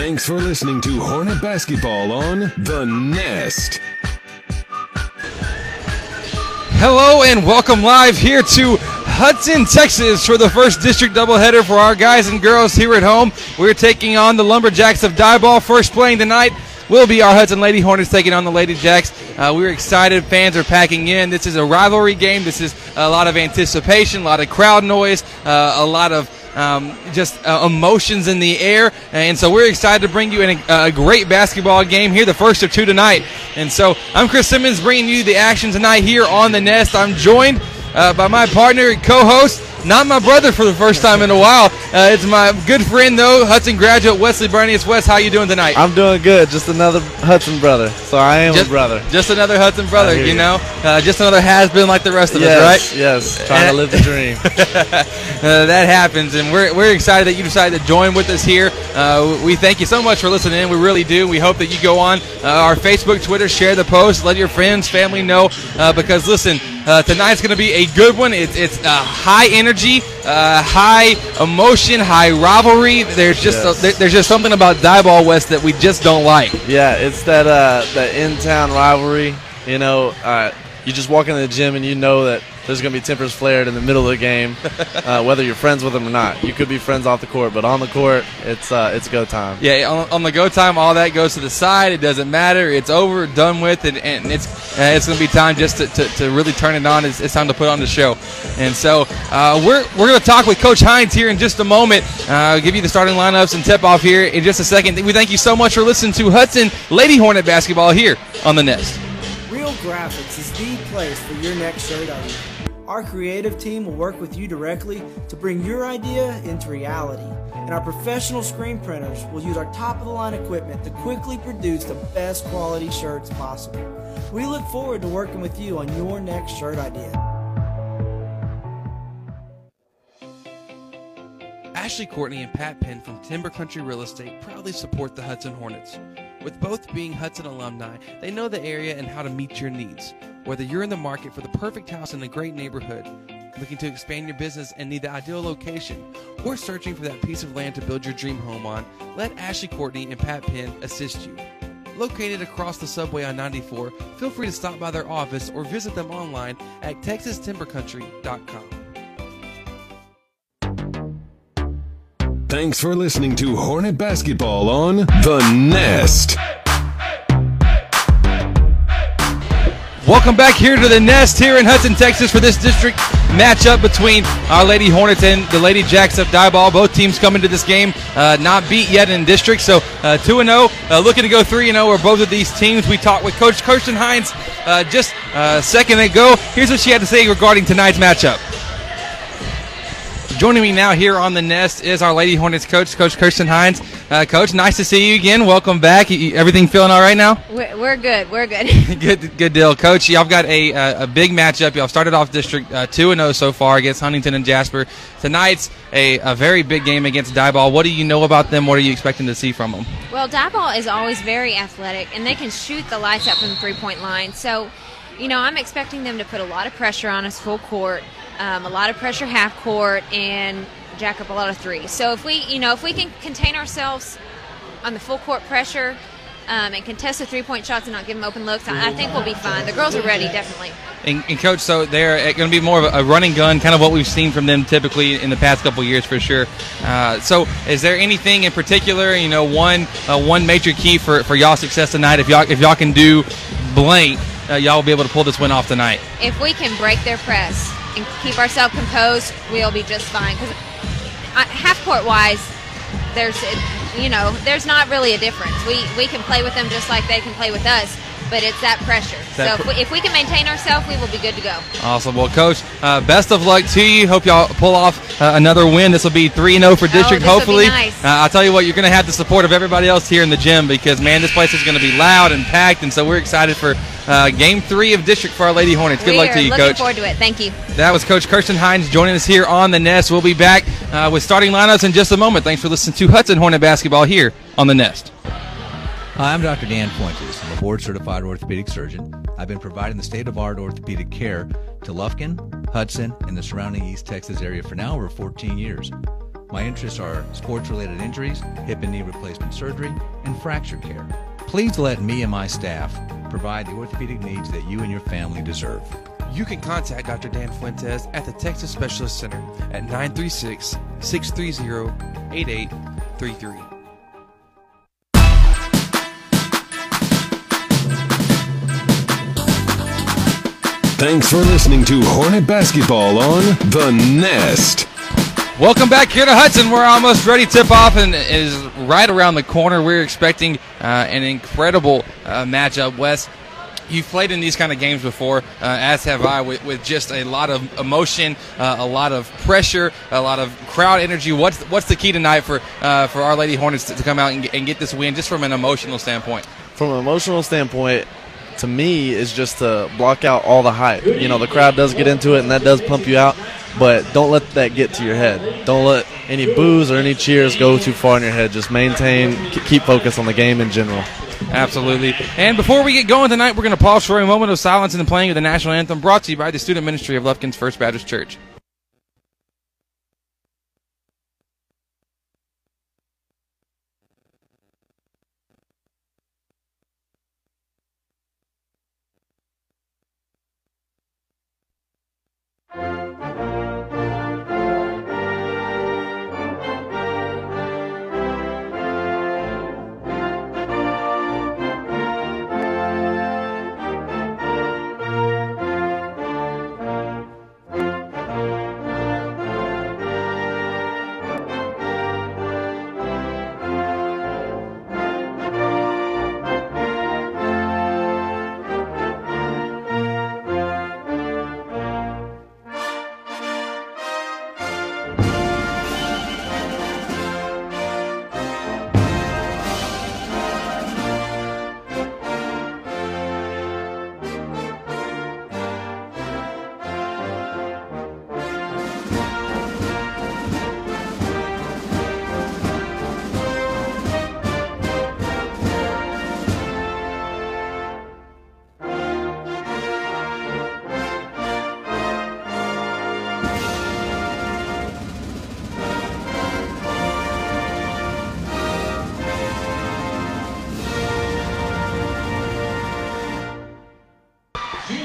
Thanks for listening to Hornet Basketball on The Nest. Hello and welcome live here to Hudson, Texas for the first district doubleheader for our guys and girls here at home. We're taking on the Lumberjacks of Diboll. First playing tonight will be our Hudson Lady Hornets taking on the Lady Jacks. Uh, we're excited. Fans are packing in. This is a rivalry game. This is a lot of anticipation, a lot of crowd noise, uh, a lot of um, just uh, emotions in the air. And so we're excited to bring you in a, a, great basketball game here, the first of two tonight. And so I'm Chris Simmons bringing you the action tonight here on the Nest. I'm joined uh, by my partner, co-host, not my brother for the first time in a while. Uh, it's my good friend though, Hudson graduate Wesley Bernius. Wes, how you doing tonight? I'm doing good. Just another Hudson brother. So I am just, a brother. Just another Hudson brother. You, you, know, uh, just another has been like the rest of yes, us, right? Yes. Trying to live the dream. uh, that happens, and we're we're excited that you decided to join with us here. Uh, we thank you so much for listening. In. We really do. We hope that you go on uh, our Facebook, Twitter, share the post, let your friends, family know, uh, because listen. Uh, tonight's going to be a good one. It's, it's uh, high energy, uh, high emotion, high rivalry. There's just yes. a, there, there's just something about Diboll West that we just don't like. Yeah, it's that uh, that in town rivalry. You know, uh, you just walk into the gym and you know that there's going to be tempers flared in the middle of the game, uh, whether you're friends with them or not. You could be friends off the court, but on the court, it's uh, it's go time. Yeah, on, on, the go time, all that goes to the side. It doesn't matter. It's over, done with, and, and it's uh, it's going to be time just to, to, to, really turn it on. It's, it's, time to put on the show. And so uh, we're we're going to talk with Coach Hines here in just a moment. Uh, give you the starting lineups and tip off here in just a second. We thank you so much for listening to Hudson Lady Hornet basketball here on the Nest. Real Graphics is the place for your next shirt idea. Our creative team will work with you directly to bring your idea into reality. And our professional screen printers will use our top of the line equipment to quickly produce the best quality shirts possible. We look forward to working with you on your next shirt idea. Ashley Courtney and Pat Penn from Timber Country Real Estate proudly support the Hudson Hornets. With both being Hudson alumni, they know the area and how to meet your needs. Whether you're in the market for the perfect house in a great neighborhood, looking to expand your business and need the ideal location, or searching for that piece of land to build your dream home on, let Ashley Courtney and Pat Penn assist you. Located across the subway on 94, feel free to stop by their office or visit them online at texastimbercountry.com. Thanks for listening to Hornet Basketball on The Nest. Welcome back here to the Nest here in Hudson, Texas for this district matchup between our Lady Hornets and the Lady Jacks of Diboll. Both teams coming to this game uh, not beat yet in district, so uh, 2 0, uh, looking to go 3 0 are both of these teams. We talked with Coach Kirsten Hines uh, just a second ago. Here's what she had to say regarding tonight's matchup. Joining me now here on the Nest is our Lady Hornets coach, Coach Kirsten Hines. Uh, coach, nice to see you again. Welcome back. You, everything feeling all right now? We're, we're good. We're good. good, good deal, Coach. Y'all got a a big matchup. Y'all started off District uh, two and zero oh so far against Huntington and Jasper. Tonight's a, a very big game against Diboll. What do you know about them? What are you expecting to see from them? Well, Diboll is always very athletic, and they can shoot the lights out from the three point line. So, you know, I'm expecting them to put a lot of pressure on us full court um, a lot of pressure half court, and jack up a lot of threes. So if we, you know, if we can contain ourselves on the full court pressure um, and contest the three point shots and not give them open looks, I, I think we'll be fine. The girls are ready, definitely. And, and coach, so they're going to be more of a running gun, kind of what we've seen from them typically in the past couple years for sure. Uh, so, is there anything in particular, you know, one uh, one major key for for y'all success tonight? If y'all if y'all can do blank, uh, y'all will be able to pull this win off tonight. If we can break their press and keep ourselves composed, we'll be just fine. Because half court wise, there's you know there's not really a difference. We we can play with them just like they can play with us but it's that pressure. That so if, we, if we, can maintain ourselves, we will be good to go. Awesome. Well, Coach, uh, best of luck to you. Hope y'all pull off uh, another win. This will be 3 0 for district, oh, hopefully. Nice. Uh, I'll tell you what, you're going to have the support of everybody else here in the gym because, man, this place is going to be loud and packed. And so we're excited for uh, game three of district for our Lady Hornets. Good we luck to you, looking Coach. forward to it. Thank you. That was Coach Kirsten Hines joining us here on the Nest. We'll be back uh, with starting lineups in just a moment. Thanks for listening to Hudson Hornet Basketball here on the Nest. Hi, I'm Dr. Dan Fuentes. Board certified orthopedic surgeon. I've been providing the state of art orthopedic care to Lufkin, Hudson, and the surrounding East Texas area for now over 14 years. My interests are sports related injuries, hip and knee replacement surgery, and fracture care. Please let me and my staff provide the orthopedic needs that you and your family deserve. You can contact Dr. Dan Fuentes at the Texas Specialist Center at 936 630 8833. Thanks for listening to Hornet Basketball on The Nest. Welcome back here to Hudson. We're almost ready. Tip off and is right around the corner. We're expecting uh, an incredible uh, matchup. Wes, you've played in these kind of games before, uh, as have I, with, with, just a lot of emotion, uh, a lot of pressure, a lot of crowd energy. What's what's the key tonight for uh, for our Lady Hornets to, to come out and, and get this win, just from an emotional standpoint? From an emotional standpoint, to me is just to block out all the hype. You know, the crowd does get into it and that does pump you out, but don't let that get to your head. Don't let any boos or any cheers go too far in your head. Just maintain, keep focus on the game in general. Absolutely. And before we get going tonight, we're going to pause for a moment of silence in the playing of the national anthem brought to you by the Student Ministry of Lufkin's First Baptist Church.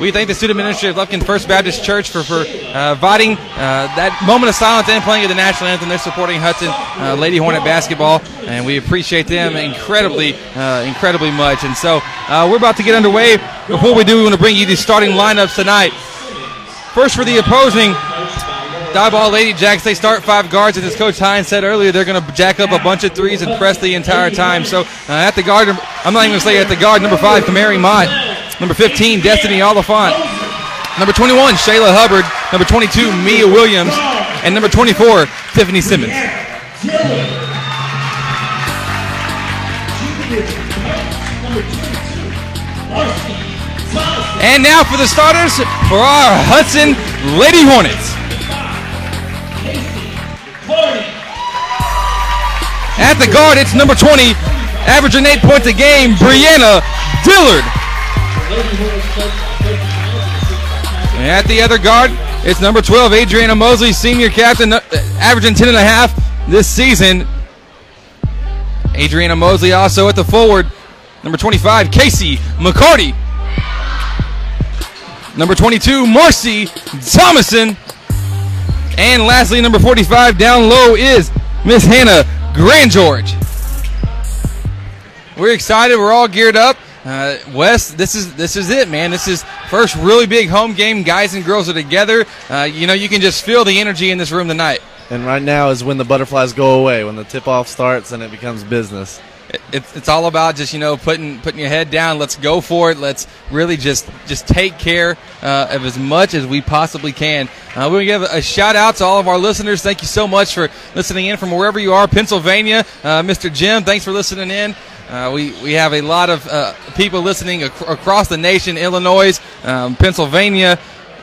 We thank the student ministry of Lufkin First Baptist Church for, for uh, uh, that moment of silence and playing of the national anthem. They're supporting Hudson uh, Lady Hornet basketball, and we appreciate them incredibly, uh, incredibly much. And so uh, we're about to get underway. Before we do, we want to bring you the starting lineups tonight. First for the opposing Diboll Lady Jacks, they start five guards, and as Coach Hines said earlier, they're going to jack up a bunch of threes and press the entire time. So uh, at the guard, I'm not even going to say at the guard, number five, Kamari Mott. Number 15, Destiny Oliphant. Number 21, Shayla Hubbard. Number 22, Mia Williams. And number 24, Tiffany Simmons. And now for the starters for our Hudson Lady Hornets. At the guard, it's number 20, averaging eight points a game, Brianna Dillard. At the other guard, it's number 12, Adriana Mosley, senior captain, uh, averaging 10 and a half this season. Adriana Mosley also at the forward, number 25, Casey McCarty. Number 22, Marcy Thomason. And lastly, number 45 down low is Miss Hannah Grand George. We're excited. We're all geared up. Uh, Wes, this is this is it, man. This is first really big home game. Guys and girls are together. Uh, you know, you can just feel the energy in this room tonight. And right now is when the butterflies go away, when the tip off starts and it becomes business. It, it's, it's all about just you know putting putting your head down. Let's go for it. Let's really just just take care uh, of as much as we possibly can. Uh, we give a shout out to all of our listeners. Thank you so much for listening in from wherever you are, Pennsylvania. Uh, Mr. Jim, thanks for listening in. Uh, we, we have a lot of uh, people listening ac- across the nation Illinois, um, Pennsylvania.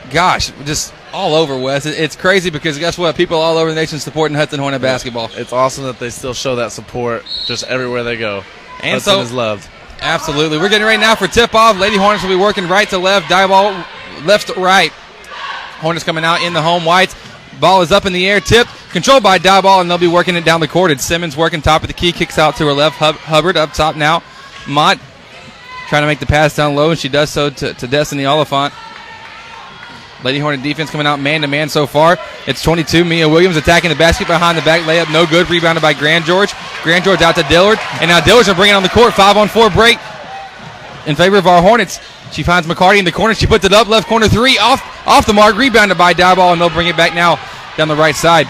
Gosh, just all over, Wes. It's crazy because guess what? People all over the nation supporting Hudson Hornet basketball. It's awesome that they still show that support just everywhere they go. And Hudson so, is loved. Absolutely. We're getting ready now for tip off. Lady Hornets will be working right to left, Diboll left to right. Hornets coming out in the home whites. Ball is up in the air, tip controlled by Diboll, and they'll be working it down the court. It's Simmons working top of the key, kicks out to her left. Hub- Hubbard up top now. Mott trying to make the pass down low, and she does so to, to Destiny Oliphant. Lady Hornet defense coming out man to man so far. It's 22. Mia Williams attacking the basket behind the back layup. No good. Rebounded by Grand George. Grand George out to Dillard. And now Dillard's going to bring it on the court. Five on four break in favor of our Hornets. She finds McCarty in the corner. She puts it up. Left corner three. Off off the mark. Rebounded by Diboll. And they'll bring it back now down the right side.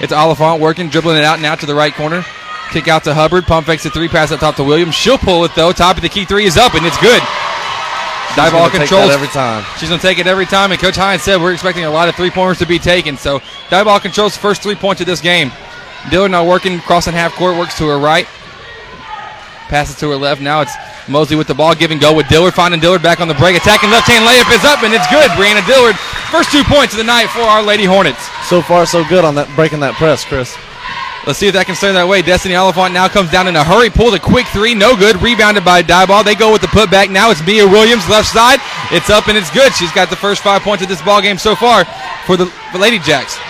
It's Oliphant working, dribbling it out now to the right corner. Kick out to Hubbard. Pump fakes the three. Pass up top to Williams. She'll pull it though. Top of the key three is up and it's good. Gonna take controls every time. She's going to take it every time, and Coach Hines said we're expecting a lot of three pointers to be taken. So Diboll controls the first three points of this game. Dillard now working, crossing half court, works to her right, passes to her left. Now it's Mosley with the ball, give and go with Dillard, finding Dillard back on the break, attacking left hand layup is up, and it's good. Brianna Dillard, first two points of the night for our Lady Hornets. So far, so good on that breaking that press, Chris. Let's see if that can stay that way. Destiny Oliphant now comes down in a hurry, pulls a quick three, no good. Rebounded by Diboll. They go with the putback. Now it's Mia Williams, left side. It's up and it's good. She's got the first five points of this ball game so far for the Lady Jacks.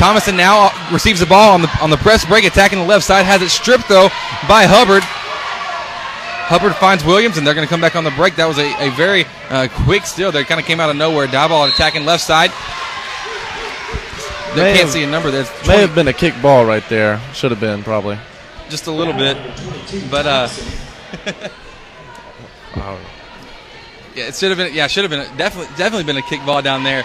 Thomason now receives the ball on the on the press break, attacking the left side. Has it stripped though by Hubbard. Hubbard finds Williams, and they're going to come back on the break. That was a, a very uh, quick steal. They kind of came out of nowhere. Diboll attacking left side. They May can't have- see a number. There's May have been a kick ball right there. Should have been probably. just a little bit, but uh, yeah, it should have been. Yeah, should have been definitely definitely been a kick ball down there.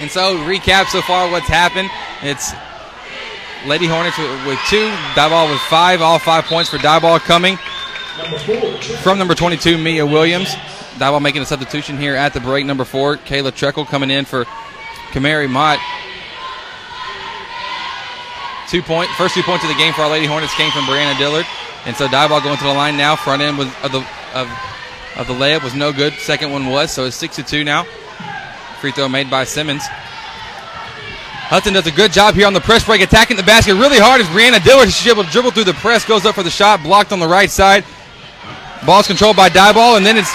And so recap so far what's happened. It's Lady Hornets with, with two, Diboll with five, all five points for Diboll coming from number 22, Mia Williams. Diboll making a substitution here at the break. Number four, Kayla Treckle coming in for Kamari Mott. Two point, first two points of the game for our Lady Hornets came from Brianna Dillard, and so Diboll going to the line now. Front end was of the of, of the layup was no good. Second one was, so it's six to two now. Free throw made by Simmons. Hudson does a good job here on the press break, attacking the basket really hard as Brianna Dillard. She's able to dribble through the press, goes up for the shot, blocked on the right side. Ball's controlled by Diboll, and then it's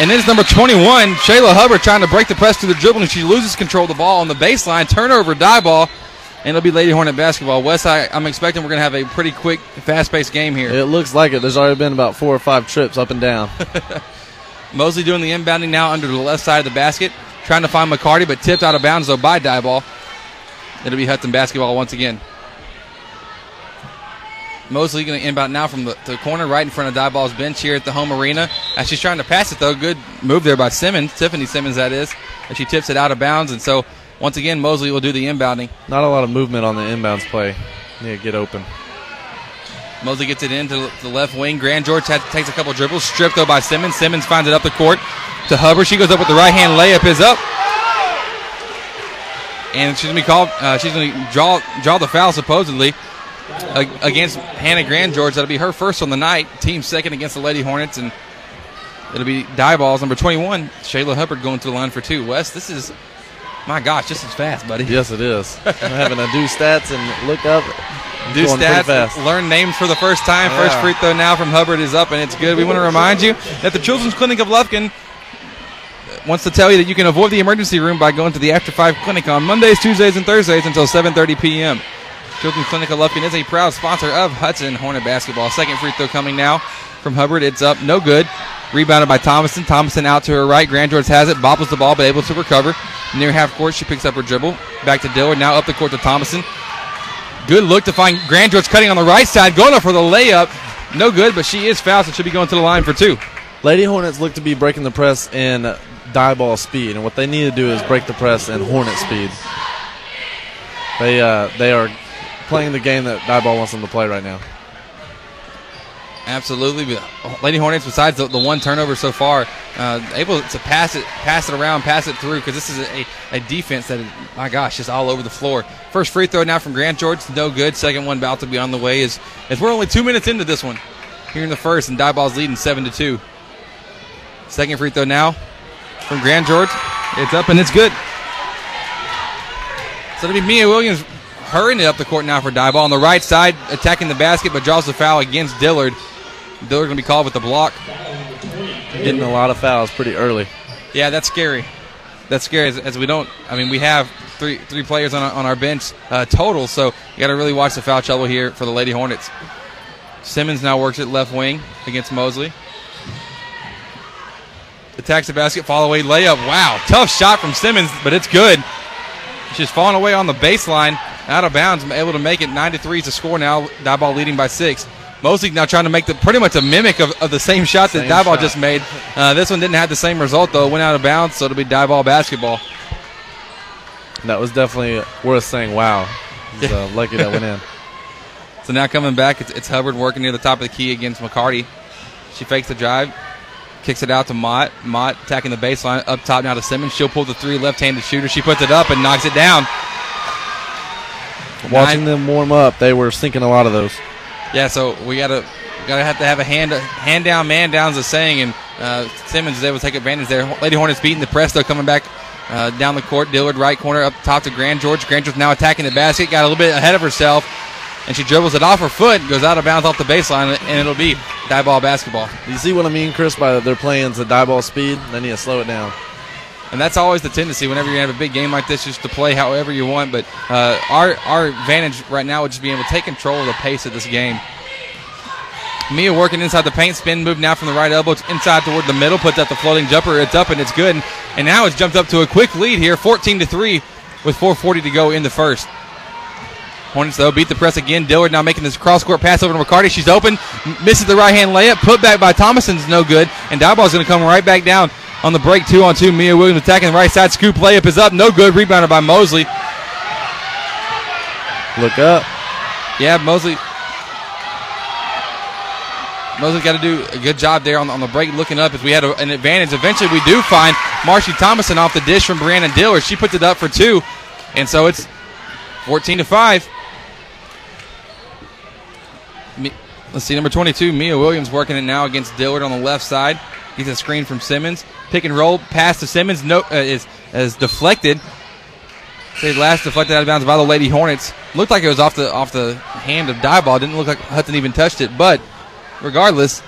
and then it's number 21, Shayla Hubbard, trying to break the press through the dribble, and she loses control of the ball on the baseline. Turnover, Diboll, and it'll be Lady Hornet basketball. West, I, I'm expecting we're going to have a pretty quick, fast-paced game here. It looks like it. There's already been about four or five trips up and down. Mosley doing the inbounding now under the left side of the basket, trying to find McCarty, but tipped out of bounds though by Diboll. It'll be Hudson basketball once again. Mosley going to inbound now from the, the corner right in front of Diboll's bench here at the home arena. As she's trying to pass it though, good move there by Simmons, Tiffany Simmons that is. As she tips it out of bounds, and so once again Mosley will do the inbounding. Not a lot of movement on the inbounds play. Need to get open. Mosley gets it into the left wing. Grand George has, takes a couple dribbles, stripped though by Simmons. Simmons finds it up the court to Hubbard. She goes up with the right hand layup is up, and she's gonna be called. Uh, she's gonna draw draw the foul supposedly against Hannah Grand George. That'll be her first on the night. Team second against the Lady Hornets, and it'll be Diboll's number 21, Shayla Hubbard going to the line for two. Wes, this is my gosh, this is fast, buddy. Yes, it is. I'm having to do stats and look up. Do stats, learn names for the first time. First free throw now from Hubbard is up, and it's good. We want to remind you that the Children's Clinic of Lufkin wants to tell you that you can avoid the emergency room by going to the After Five Clinic on Mondays, Tuesdays, and Thursdays until 7:30 p.m. Children's Clinic of Lufkin is a proud sponsor of Hudson Hornet basketball. Second free throw coming now from Hubbard. It's up, no good. Rebounded by Thomason. Thomason out to her right. Grand George has it, bobbles the ball, but able to recover. Near half court, she picks up her dribble. Back to Dillard. Now up the court to Thomason. Good look to find Grand George cutting on the right side, going up for the layup. No good, but she is fouled, so she'll be going to the line for two. Lady Hornets look to be breaking the press in Diboll speed, and what they need to do is break the press in Hornet speed. They uh, they are playing the game that Diboll wants them to play right now. Absolutely, but Lady Hornets, besides the, the one turnover so far, uh, able to pass it, pass it around, pass it through because this is a, a defense that, my gosh, just all over the floor. First free throw now from Grand George, no good. Second one about to be on the way. Is as we're only two minutes into this one here in the first, and Diboll's leading seven to two. Second free throw now from Grand George. It's up and it's good. So it'll be Mia Williams hurrying it up the court now for Diboll on the right side, attacking the basket, but draws the foul against Dillard. Dillard going to be called with the block. Getting a lot of fouls pretty early. Yeah, that's scary. That's scary as, as we don't. I mean, we have three three players on our, on our bench uh, total. So you got to really watch the foul trouble here for the Lady Hornets. Simmons now works at left wing against Mosley. Attacks the basket, fall away layup. Wow, tough shot from Simmons, but it's good. She's falling away on the baseline, out of bounds, able to make it 93 to score now. Diboll leading by six. Mosley now trying to make the pretty much a mimic of, of the same shot that Same Diboll shot. just made. Uh, this one didn't have the same result though; went out of bounds, so it'll be Diboll basketball. That was definitely worth saying. Wow, He's, uh, lucky that went in. So now coming back, it's, it's Hubbard working near the top of the key against McCarty. She fakes the drive, kicks it out to Mott. Mott attacking the baseline up top now to Simmons. She'll pull the three left-handed shooter. She puts it up and knocks it down. Watching Nine- them warm up, they were sinking a lot of those. Yeah, so we gotta gotta have to have a hand hand down, man down's a saying, and uh, Simmons is able to take advantage there. Lady Hornets beating the press though, coming back uh, down the court. Dillard right corner up top to Grand George. Grand George now attacking the basket, got a little bit ahead of herself, and she dribbles it off her foot, goes out of bounds off the baseline, and it'll be Diboll basketball. You see what I mean, Chris? By they're playing to Diboll speed, they need to slow it down. And that's always the tendency whenever you have a big game like this, just to play however you want. But uh, our our advantage right now would just be able to take control of the pace of this game. Mia working inside the paint, spin move now from the right elbow inside toward the middle, puts up the floating jumper. It's up and it's good. And now it's jumped up to a quick lead here, 14 to three, with 4:40 to go in the first. Hornets, though, beat the press again. Dillard now making this cross-court pass over to McCarty. She's open, misses the right-hand layup. Put back by Thomason's no good. And Diboll's going to come right back down on the break two on two. Mia Williams attacking the right side. Scoop layup is up. No good. Rebounded by Mosley. Look up. Yeah, Mosley. Mosley's got to do a good job there on, on the break looking up as we had a, an advantage. Eventually, we do find Marcy Thomason off the dish from Brianna Dillard. She puts it up for two. And so it's 14 to 5. Let's see, number 22, Mia Williams working it now against Dillard on the left side. Gets a screen from Simmons. Pick and roll, pass to Simmons. No, uh, is is deflected. Say last deflected out of bounds by the Lady Hornets. Looked like it was off the off the hand of Diboll. Didn't look like Hudson even touched it. But regardless,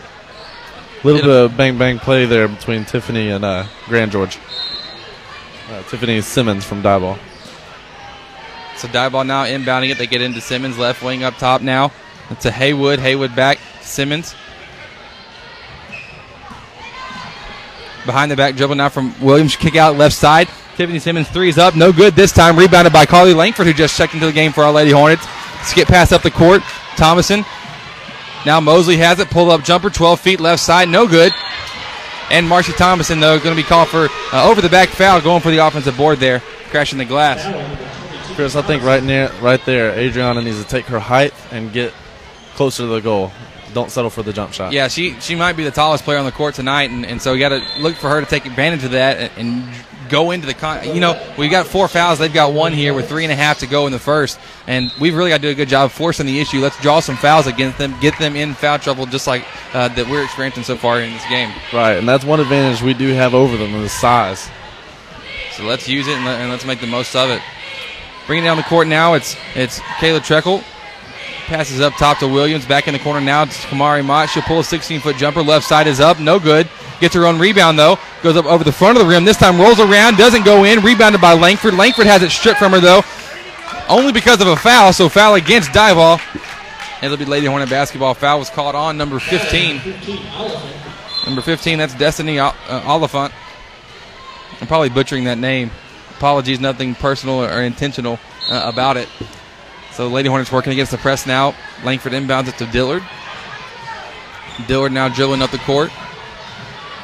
Little bit of bang bang play there between Tiffany and uh, Grand George. Uh, Tiffany Simmons from Diboll. so Diboll now inbounding it. They get into Simmons left wing up top now. It's a Haywood. Haywood back. Simmons. Behind the back dribble now from Williams. Kick out left side. Tiffany Simmons threes up. No good this time. Rebounded by Carly Langford, who just checked into the game for our Lady Hornets. Skip pass up the court. Thomason. Now Mosley has it. Pull up jumper. 12 feet left side. No good. And Marcy Thomason, though, going to be called for uh, over the back foul, going for the offensive board there, crashing the glass. Chris, I think right near, right there, Adriana needs to take her height and get closer to the goal. Don't settle for the jump shot. Yeah, she she might be the tallest player on the court tonight, and, and so you got to look for her to take advantage of that and, and go into the con. You know, we've got four fouls. They've got one here with three and a half to go in the first, and we've really got to do a good job forcing the issue. Let's draw some fouls against them, get them in foul trouble, just like uh, that we're experiencing so far in this game. Right, and that's one advantage we do have over them is size. So let's use it and, let, and let's make the most of it. Bringing down the court now, it's it's Kayla Treckle. Passes up top to Williams. Back in the corner now. It's Kamari Mott. She'll pull a 16 foot jumper. Left side is up. No good. Gets her own rebound though. Goes up over the front of the rim. This time rolls around. Doesn't go in. Rebounded by Langford. Langford has it stripped from her though. Only because of a foul. So foul against Diboll. It'll be Lady Hornet basketball. Foul was called on number 15. Number 15, that's Destiny uh, Oliphant. I'm probably butchering that name. Apologies, nothing personal or intentional uh, about it. So Lady Hornets working against the press now. Langford inbounds it to Dillard. Dillard now dribbling up the court.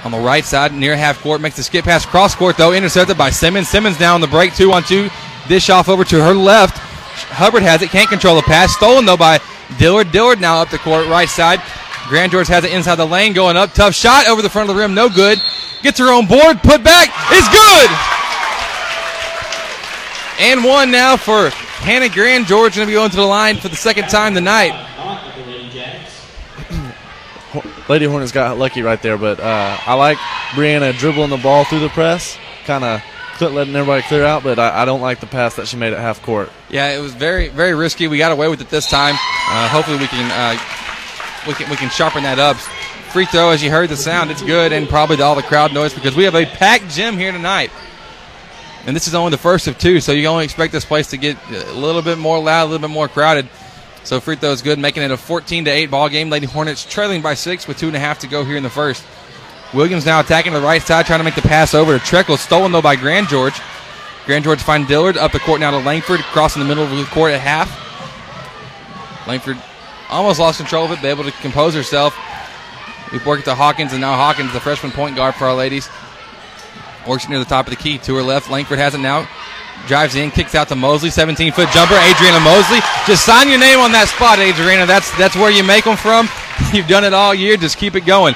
On the right side, near half court, makes the skip pass cross court though, intercepted by Simmons. Simmons now on the break, two on two. Dish off over to her left. Hubbard has it, can't control the pass. Stolen though by Dillard. Dillard now up the court, right side. Grand George has it inside the lane, going up. Tough shot over the front of the rim, no good. Gets her own board, put back, is good! And one now for Hannah Grand George, going to be going to the line for the second time tonight. Lady Hornets got lucky right there, but uh, I like Brianna dribbling the ball through the press, kind of letting everybody clear out, but I, I don't like the pass that she made at half court. Yeah, it was very, very risky. We got away with it this time. Uh, hopefully, we can, uh, we can we can sharpen that up. Free throw, as you heard the sound, it's good, and probably all the crowd noise because we have a packed gym here tonight. And this is only the first of two, so you only expect this place to get a little bit more loud, a little bit more crowded. So free throw is good, making it a 14 to 8 ball game. Lady Hornets trailing by six with two and a half to go here in the first. Williams now attacking the right side, trying to make the pass over to Treckle. Stolen though by Grand George. Grand George find Dillard up the court now to Langford, crossing the middle of the court at half. Langford almost lost control of it, but able to compose herself. We've worked to Hawkins, and now Hawkins, the freshman point guard for our ladies, works near the top of the key. To her left, Langford has it now. Drives in, kicks out to Mosley, 17 foot jumper. Adriana Mosley, just sign your name on that spot, Adriana. That's that's where you make them from. You've done it all year. Just keep it going.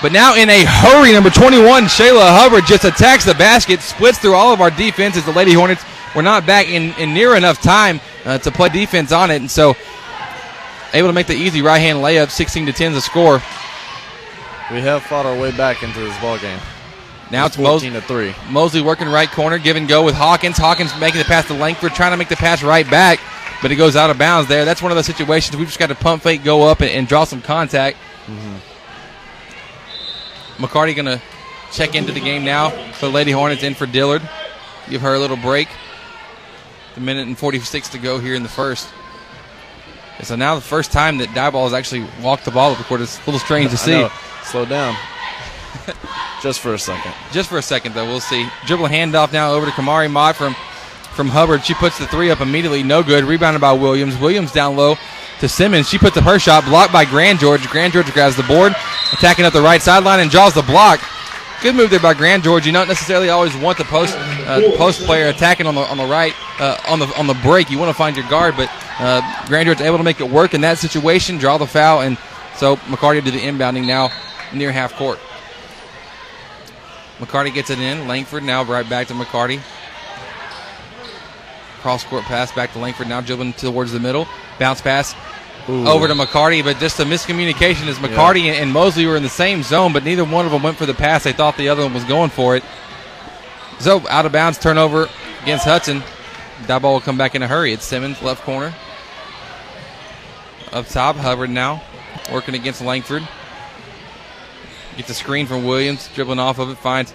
But now in a hurry, number 21, Shayla Hubbard just attacks the basket, splits through all of our defenses. The Lady Hornets were not back in, in near enough time uh, to play defense on it, and so able to make the easy right hand layup, 16 to 10 is the score. We have fought our way back into this ball game. Now it's 14 Mosley, to three. Mosley working right corner, give and go with Hawkins. Hawkins making the pass to Langford, trying to make the pass right back, but it goes out of bounds there. That's one of those situations we've just got to pump fake, go up, and, and draw some contact. Mm-hmm. McCarty going to check into the game now. So Lady Hornets in for Dillard. Give her a little break. The minute and 46 to go here in the first. And so now the first time that Diboll has actually walked the ball up the court. It's a little strange to see. Slow down. Just for a second. Just for a second, though, we'll see. Dribble handoff now over to Kamari Mott from from Hubbard. She puts the three up immediately. No good. Rebounded by Williams. Williams down low to Simmons. She puts up her shot. Blocked by Grand George. Grand George grabs the board, attacking up the right sideline and draws the block. Good move there by Grand George. You don't necessarily always want the post uh, post player attacking on the on the right uh, on the on the break. You want to find your guard, but uh, Grand George able to make it work in that situation, draw the foul, and so McCarty did the inbounding now near half court. McCarty gets it in. Langford now right back to McCarty. Cross court pass back to Langford. Now dribbling towards the middle. Bounce pass Ooh. over to McCarty, but just a miscommunication as McCarty and, and Mosley were in the same zone, but neither one of them went for the pass. They thought the other one was going for it. So out of bounds turnover against Hudson. That ball will come back in a hurry. It's Simmons, left corner. Up top, Hubbard now working against Langford. Gets a screen from Williams, dribbling off of it, finds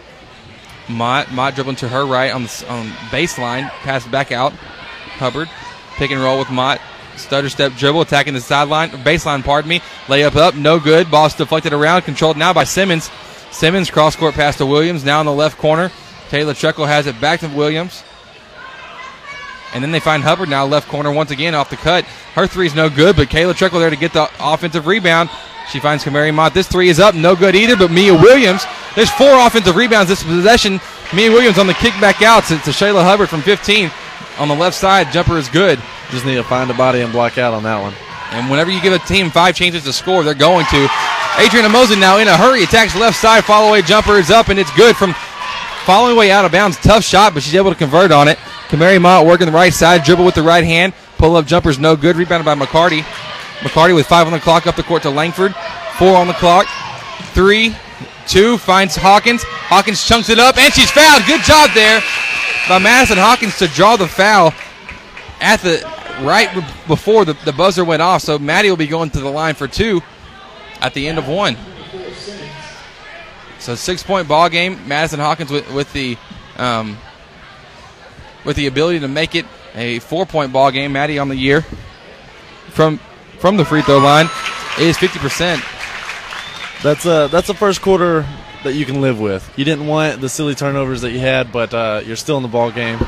Mott. Mott dribbling to her right on the on baseline, pass back out. Hubbard, pick and roll with Mott. Stutter step dribble, attacking the sideline, baseline, pardon me. Layup up, no good. Ball's deflected around, controlled now by Simmons. Simmons cross court pass to Williams, now in the left corner. Kayla Treckle has it back to Williams. And then they find Hubbard now left corner once again off the cut. Her three's no good, but Kayla Treckle there to get the offensive rebound. She finds Kamari Mott. This three is up, no good either, but Mia Williams. There's four offensive rebounds this possession. Mia Williams on the kickback out to, to Shayla Hubbard from 15. On the left side, jumper is good. Just need to find a body and block out on that one. And whenever you give a team five chances to score, they're going to. Adriana Mosley now in a hurry, attacks left side, follow away jumper is up, and it's good from following way out of bounds. Tough shot, but she's able to convert on it. Kamari Mott working the right side, dribble with the right hand, pull up jumper's no good, rebounded by McCarty. McCarty with five on the clock up the court to Langford, four on the clock, three, two, finds Hawkins. Hawkins chunks it up, and she's fouled. Good job there by Madison Hawkins to draw the foul at the right before the, the buzzer went off. So Maddie will be going to the line for two at the end of one. So six point ball game. Madison Hawkins with, with the um, with the ability to make it a four point ball game. Maddie on the year from from the free throw line is fifty percent. That's a that's a first quarter that you can live with. You didn't want the silly turnovers that you had, but uh, you're still in the ball game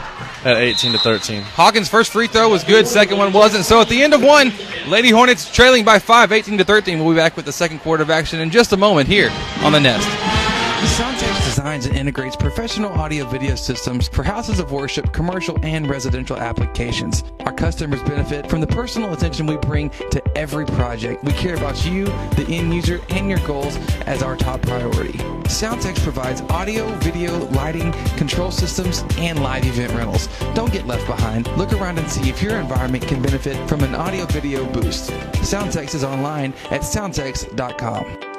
at 18 to 13. Hawkins' first free throw was good, second one wasn't. So at the end of one, Lady Hornets trailing by five, 18 to 13. We'll be back with the second quarter of action in just a moment here on the Nest. Soundtex designs and integrates professional audio video systems for houses of worship, commercial, and residential applications. Our customers benefit from the personal attention we bring to every project. We care about you, the end user, and your goals as our top priority. Soundtex provides audio, video, lighting, control systems, and live event rentals. Don't get left behind. Look around and see if your environment can benefit from an audio video boost. Soundtex is online at soundtex.com.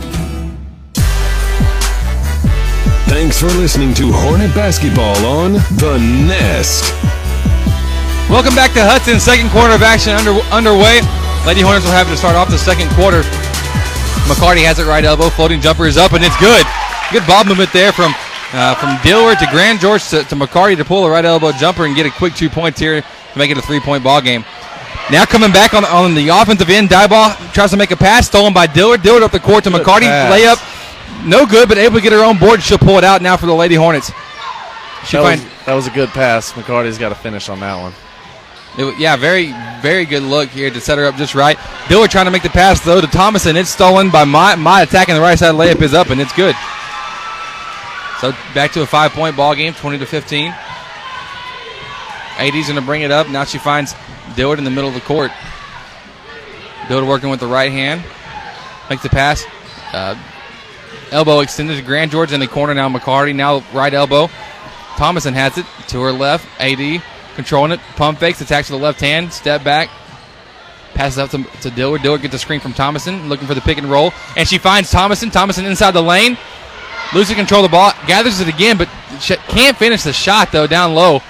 Thanks for listening to Hornet Basketball on The Nest. Welcome back to Hudson. Second quarter of action under, underway. Lady Hornets will have to start off the second quarter. McCarty has it right elbow, floating jumper is up, and it's good. Good ball movement there from uh, from Dillard to Grand George to, to McCarty to pull a right elbow jumper and get a quick two points here to make it a three point ball game. Now coming back on, on the offensive end, Diboll tries to make a pass, stolen by Dillard. Dillard up the court to Good McCarty, pass. layup, no good, but able to get her own board. She'll pull it out now for the Lady Hornets. She That was, that was a good pass. McCarty's got to finish on that one. it yeah, very, very good look here to set her up just right. Dillard trying to make the pass though to Thomason. It's stolen by my, my attacking the right side layup is up and it's good. So back to a five point ball game, 20 to 15. AD's going to bring it up. Now she finds Dillard in the middle of the court. Dillard working with the right hand. Makes the pass. Uh, elbow extended to Grand George in the corner now. McCarty now right elbow. Thomason has it to her left. AD controlling it. Pump fakes. Attacks to the left hand. Step back. Passes up to, to Dillard. Dillard gets the screen from Thomason. Looking for the pick and roll. And she finds Thomason. Thomason inside the lane. Loses control of the ball. Gathers it again, but can't finish the shot, though, down low.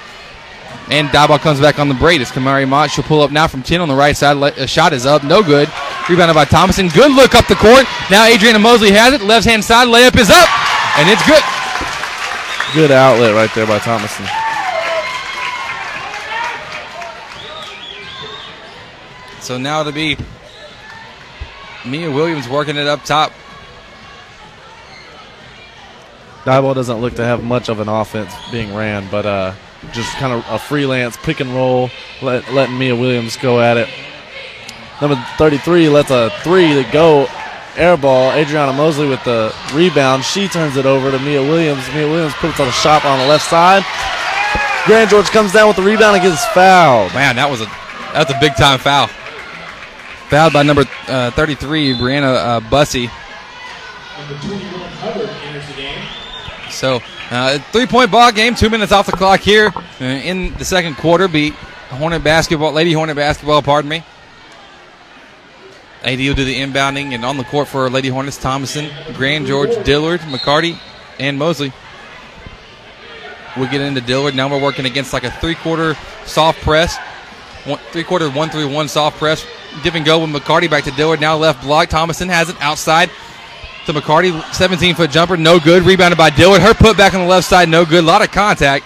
And Diboll comes back on the braid. It's Kamari Mott. She'll pull up now from 10 on the right side. A shot is up. No good. Rebounded by Thomason. Good look up the court. Now Adriana Mosley has it. Left hand side. Layup is up. And it's good. Good outlet right there by Thomason. So now it'll be Mia Williams working it up top. Diboll doesn't look to have much of an offense being ran, but uh, just kind of a freelance pick and roll, let, letting Mia Williams go at it. Number 33 lets a three to go. Air ball. Adriana Mosley with the rebound. She turns it over to Mia Williams. Mia Williams puts on a shot on the left side. Grand George comes down with the rebound and gets fouled. Man, that was a that's a big time foul. Fouled by number uh, 33, Brianna uh, Bussey. So, uh, three point ball game, two minutes off the clock here uh, in the second quarter. Beat Hornet basketball, Lady Hornet basketball, pardon me. AD will do the inbounding and on the court for Lady Hornets, Thomason, Grand George, Dillard, McCarty, and Mosley. We get into Dillard. Now we're working against like a three quarter soft press. One, three quarter one three one soft press. Give and go with McCarty back to Dillard. Now left block. Thomason has it outside to McCarty. 17 foot jumper. No good. Rebounded by Dillard. Her put back on the left side. No good. A lot of contact.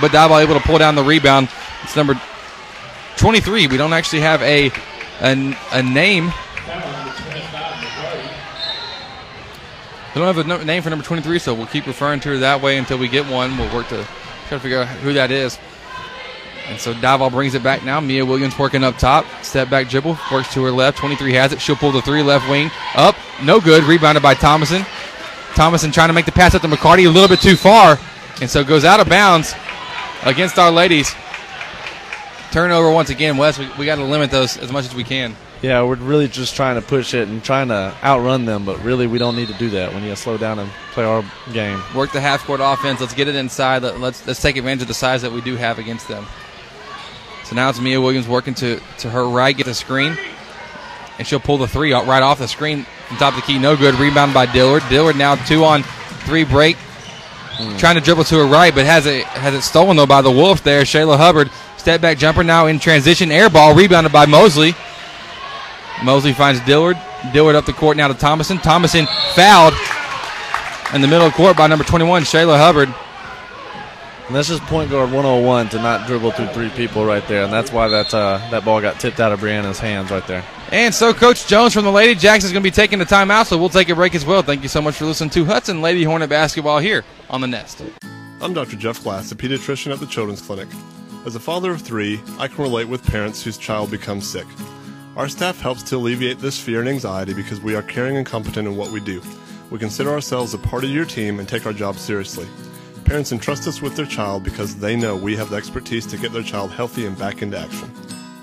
But Diboll able to pull down the rebound. It's number 23. We don't actually have a a, a name. We don't have a name for number 23, so we'll keep referring to her that way until we get one. We'll work to try to figure out who that is. And so Diboll brings it back now. Mia Williams working up top. Step back dribble. Works to her left. 23 has it. She'll pull the three left wing. Up. No good. Rebounded by Thomason. Thomason trying to make the pass up to McCarty a little bit too far. And so goes out of bounds against our ladies. Turnover once again, Wes. We, we got to limit those as much as we can. Yeah, we're really just trying to push it and trying to outrun them, but really we don't need to do that. We need to slow down and play our game. work the half court offense. Let's get it inside. Let, let's let's take advantage of the size that we do have against them. So now it's Mia Williams working to to her right, get the screen, and she'll pull the three right off the screen from top of the key. No good. Rebound by Dillard. Dillard now two on three break, hmm. trying to dribble to her right, but has it has it stolen though by the Wolf there. Shayla Hubbard step back jumper now in transition air ball rebounded by Mosley. Mosley finds Dillard. Dillard up the court now to Thomason. Thomason fouled in the middle of the court by number 21, Shayla Hubbard. And that's just point guard 101 to not dribble through three people right there, and that's why that uh, that ball got tipped out of Brianna's hands right there. And so Coach Jones from the Lady Jacks is going to be taking the timeout, so we'll take a break as well. Thank you so much for listening to Hudson Lady Hornet Basketball here on the Nest. I'm Dr. Jeff Glass, a pediatrician at the Children's Clinic. As a father of three, I can relate with parents whose child becomes sick. Our staff helps to alleviate this fear and anxiety because we are caring and competent in what we do. We consider ourselves a part of your team and take our job seriously. Parents entrust us with their child because they know we have the expertise to get their child healthy and back into action.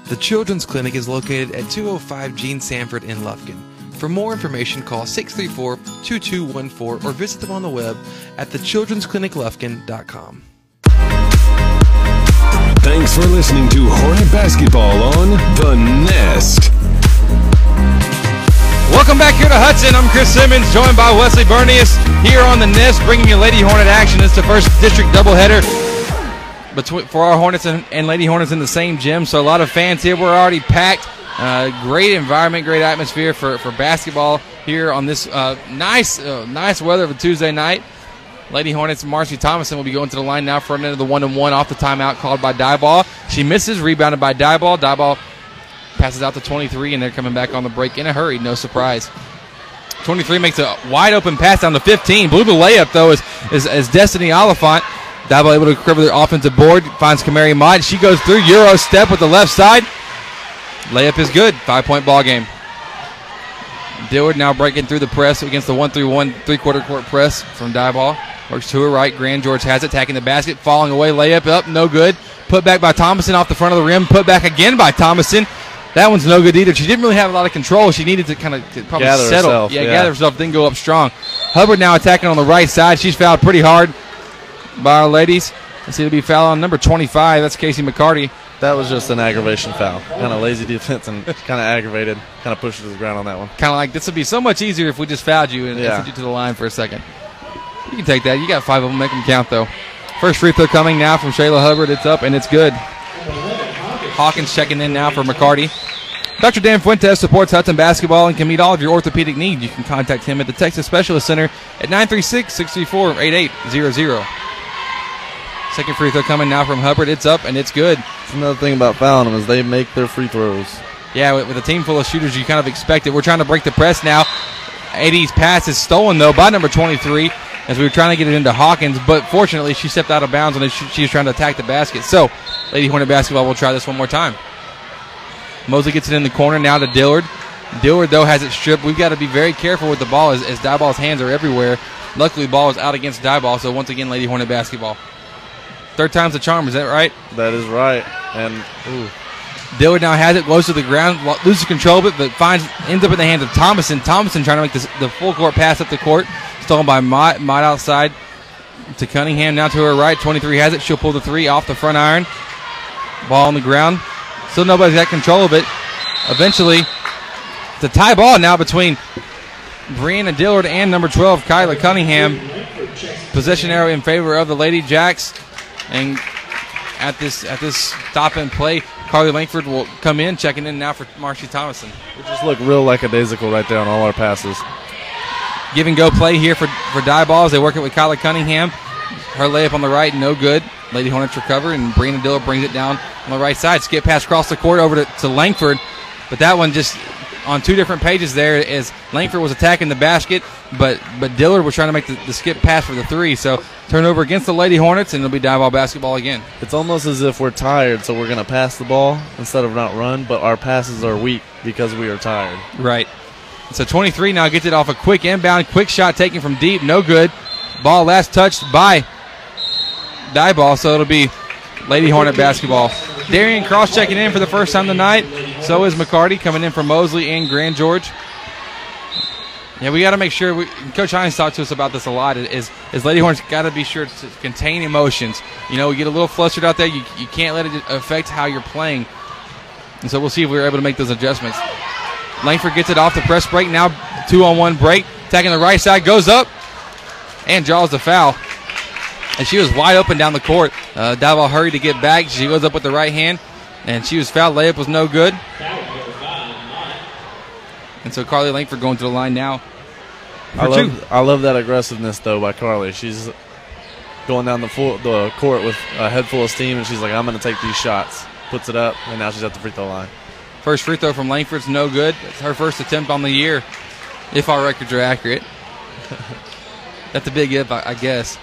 The Children's Clinic is located at 205 Gene Sanford in Lufkin. For For more information, call 634 2214 or visit them on the web at thechildren'scliniclufkin.com. Thanks for listening to Hornet Basketball on The Nest. Welcome back here to Hudson. I'm Chris Simmons, joined by Wesley Bernius here on the Nest, bringing you Lady Hornet action. It's the first district doubleheader between for our Hornets and, and Lady Hornets in the same gym. So a lot of fans here. We're already packed. Uh, great environment, great atmosphere for, for basketball here on this uh, nice uh, nice weather of a Tuesday night. Lady Hornets Marcy Thomason will be going to the line now for another one and one off the timeout called by Diboll. She misses, rebounded by Diboll. Diboll passes out to 23, and they're coming back on the break in a hurry. No surprise. 23 makes a wide open pass down to 15. Blew the layup though is is, is Destiny Oliphant. Diboll able to cover the offensive board. Finds Kamari Mott. She goes through Euro step with the left side. Layup is good. Five point ball game. Dillard now breaking through the press against the 1 3 1 three quarter court press from Diboll. Works to her right. Grand George has it, attacking the basket, falling away, layup up, no good. Put back by Thomason off the front of the rim. Put back again by Thomason. That one's no good either. She didn't really have a lot of control. She needed to kind of probably Gather settle. herself, yeah, yeah. gather herself, then go up strong. Hubbard now attacking on the right side. She's fouled pretty hard by our ladies. Let's see, it'll be foul on number 25. That's Casey McCarty. That was just an aggravation foul. Kind of lazy defense and kind of aggravated. Kind of pushed her to the ground on that one. Kind of like this would be so much easier if we just fouled you and, Yeah. sent you to the line for a second. You can take that. You got five of them. Make them count though. First free throw coming now from Shayla Hubbard. It's up and it's good. Hawkins checking in now for McCarty. Dr. Dan Fuentes supports Hudson basketball and can meet all of your orthopedic needs. You can contact him at the Texas Specialist Center at 936 634 8800. Second free throw coming now from Hubbard. It's up and it's good. That's another thing about fouling them is they make their free throws. Yeah, with, with a team full of shooters, you kind of expect it. We're trying to break the press now. AD's pass is stolen, though, by number 23 as we were trying to get it into Hawkins, but fortunately, she stepped out of bounds and she, she was trying to attack the basket. So, Lady Hornet basketball will try this one more time. Mosley gets it in the corner now to Dillard. Dillard, though, has it stripped. We've got to be very careful with the ball as, as Diboll's hands are everywhere. Luckily, ball is out against Diboll, so once again, Lady Hornet basketball. Third time's the charm, is that right? That is right. And ooh, Dillard now has it, goes to the ground, loses control of it, but finds ends up in the hands of Thomason. Thomason trying to make this, the full court pass up the court, stolen by Mott. Mott outside to Cunningham. Now to her right, 23 has it. She'll pull the three off the front iron. Ball on the ground. Still nobody's got control of it. Eventually, it's a tie ball now between Brianna Dillard and number 12, Kyla Cunningham. Possession arrow in favor of the Lady Jacks. And at this at this stop and play, Carly Langford will come in, checking in now for Marcy Thomason. we just look real lackadaisical right there on all our passes. Give and go play here for for Diboll's. They work it with Kyla Cunningham. Her layup on the right, no good. Lady Hornets recover, and Brianna Dillard brings it down on the right side. Skip pass across the court over to, to Langford, but that one just on two different pages there is Langford was attacking the basket, but but Dillard was trying to make the, the skip pass for the three. So turnover against the Lady Hornets, and it'll be Diboll basketball again. It's almost as if we're tired, so we're going to pass the ball instead of not run, but our passes are weak because we are tired. Right. So 23 now gets it off a quick inbound, quick shot taken from deep, no good. Ball last touched by Diboll, so it'll be Lady Hornet basketball. Darian Cross checking in for the first time tonight. So is McCarty coming in for Mosley and Grand George. Yeah, we got to make sure. We, Coach Hines talked to us about this a lot. Is is Lady Hornets got to be sure to contain emotions. You know, we get a little flustered out there. You, you can't let it affect how you're playing. And so we'll see if we're able to make those adjustments. Langford gets it off the press break. Now two on one break. Attacking the right side. Goes up. And draws the foul. And she was wide open down the court. Uh, hurried to get back. She goes up with the right hand. And she was fouled. Layup was no good. And so Carly Langford going to the line now. I two. love, I love that aggressiveness though by Carly. She's going down the full, the court with a head full of steam, and she's like, "I'm going to take these shots." Puts it up, and now she's at the free throw line. First free throw from Langford's no good. It's her first attempt on the year, if our records are accurate. That's a big if, I, I guess.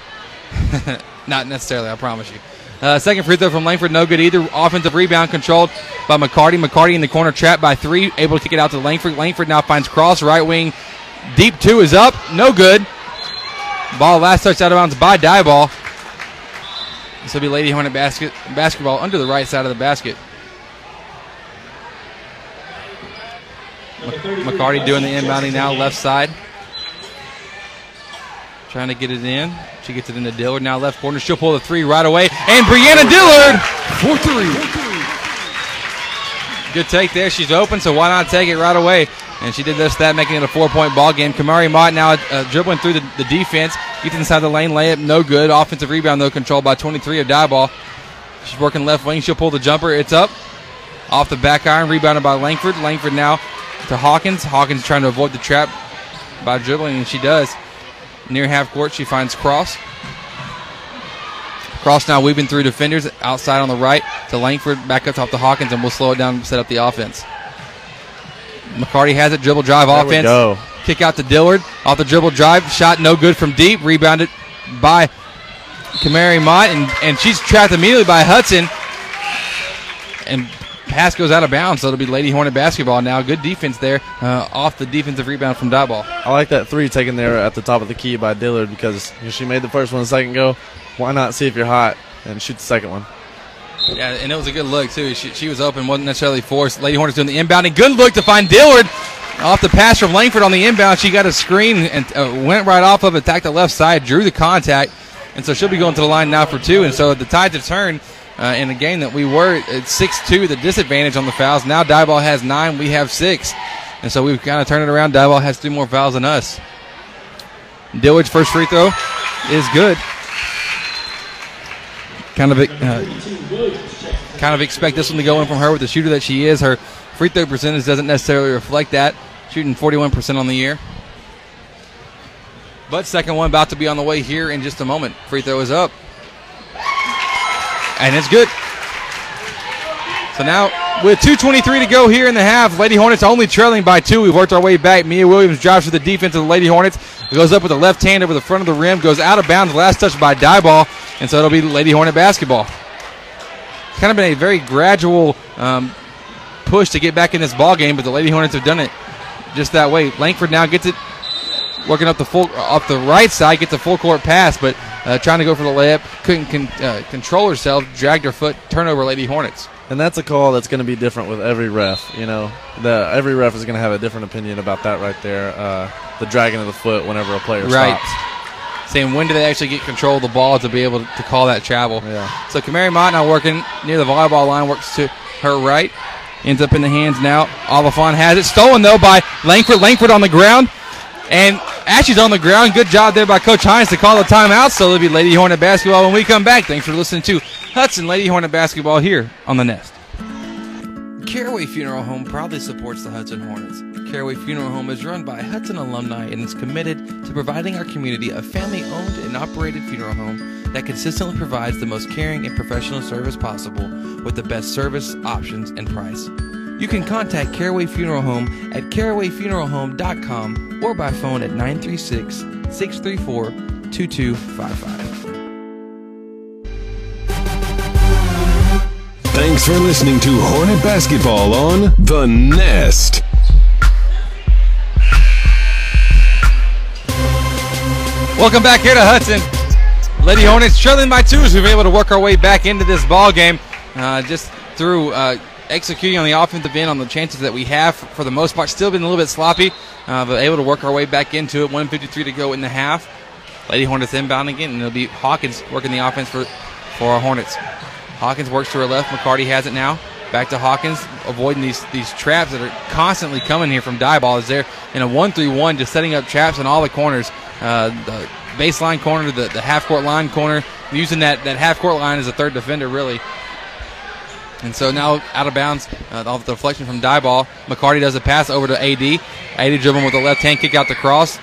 Not necessarily, I promise you. Uh, second free throw from Langford, no good either. Offensive rebound controlled by McCarty. McCarty in the corner, trapped by three, able to kick it out to Langford. Langford now finds cross, right wing, deep two is up, no good. Ball last touch out of bounds by Diboll. This will be Lady Hornet basket, basketball under the right side of the basket. McCarty doing the inbounding now, left side. Trying to get it in. She gets it into Dillard. Now left corner. She'll pull the three right away. And Brianna Dillard for three. Good take there. She's open, so why not take it right away? And she did this, that, making it a four-point ball game. Kamari Mott now uh, dribbling through the, the defense. Gets inside the lane, layup, no good. Offensive rebound, though, controlled by 23 of Diboll. She's working left wing. She'll pull the jumper. It's up. Off the back iron, rebounded by Langford. Langford now to Hawkins. Hawkins trying to avoid the trap by dribbling, and she does. Near half court, she finds Cross. Cross now weaving through defenders outside on the right to Langford, back up top to Hawkins, and we'll slow it down, and set up the offense. McCarty has it, dribble drive There offense. Kick out to Dillard. Off the dribble drive. Shot no good from deep. Rebounded by Kamari Mott. And, and she's trapped immediately by Hudson. And pass goes out of bounds. So it'll be Lady Hornet basketball now. Good defense there uh, off the defensive rebound from Diboll. I like that three taken there at the top of the key by Dillard because you know, she made the first one a second ago. Why not see if you're hot and shoot the second one? Yeah, and it was a good look, too. She, she was open, wasn't necessarily forced. Lady Hornets doing the inbounding. Good look to find Dillard. Off the pass from Langford on the inbound. She got a screen and uh, went right off of it, attacked the left side, drew the contact. And so she'll be going to the line now for two. And so the tides have turned uh, in a game that we were at 6 2, the disadvantage on the fouls. Now Diboll has nine, we have six. And so we've kind of turned it around. Diboll has three more fouls than us. Dillard's first free throw is good. Kind of, uh, kind of expect this one to go in from her with the shooter that she is. Her free throw percentage doesn't necessarily reflect that, shooting 41% on the year. But second one about to be on the way here in just a moment. Free throw is up. And it's good. So now, with 2.23 to go here in the half, Lady Hornets only trailing by two. We've worked our way back. Mia Williams drives to the defense of the Lady Hornets. Goes up with the left hand over the front of the rim, goes out of bounds. Last touch by Diboll. and so it'll be Lady Hornet basketball. Kind of been a very gradual um, push to get back in this ball game, but the Lady Hornets have done it just that way. Langford now gets it working up the full off the right side, gets a full court pass, but uh, trying to go for the layup, couldn't con- uh, control herself, dragged her foot, turnover, Lady Hornets. And that's a call that's going to be different with every ref. You know, the every ref is going to have a different opinion about that right there. Uh, the dragging of the foot whenever a player Right. stops. Saying when do they actually get control of the ball to be able to, to call that travel? Yeah. So Kamari Mott now working near the volleyball line, works to her right, ends up in the hands now. Oliphant has it stolen though by Langford. Langford on the ground, and Ashley's on the ground. Good job there by Coach Hines to call the timeout. So it'll be Lady Hornet basketball when we come back. Thanks for listening to Hudson Lady Hornet basketball here on the Nest. Caraway Funeral Home proudly supports the Hudson Hornets. Caraway Funeral Home is run by Hudson alumni and is committed to providing our community a family owned and operated funeral home that consistently provides the most caring and professional service possible with the best service, options, and price. You can contact Caraway Funeral Home at carawayfuneralhome.com or by phone at 936 634 2255. Thanks for listening to Hornet Basketball on The Nest. Welcome back here to Hudson. Lady Hornets trailing by two as we've been able to work our way back into this ball game uh, just through uh, executing on the offensive end on the chances that we have for the most part. Still been a little bit sloppy, uh, but able to work our way back into it. 153 to go in the half. Lady Hornets inbound again, and it'll be Hawkins working the offense for, for our Hornets. Hawkins works to her left. McCarty has it now. Back to Hawkins, avoiding these these traps that are constantly coming here from Diboll. Is there in a one-three-one, just setting up traps in all the corners. Uh, the baseline corner, the, the half-court line corner, using that, that half-court line as a third defender, really. And so now out of bounds uh, off the deflection from Diboll. McCarty does a pass over to AD. AD dribbling with the left hand, kick out the cross.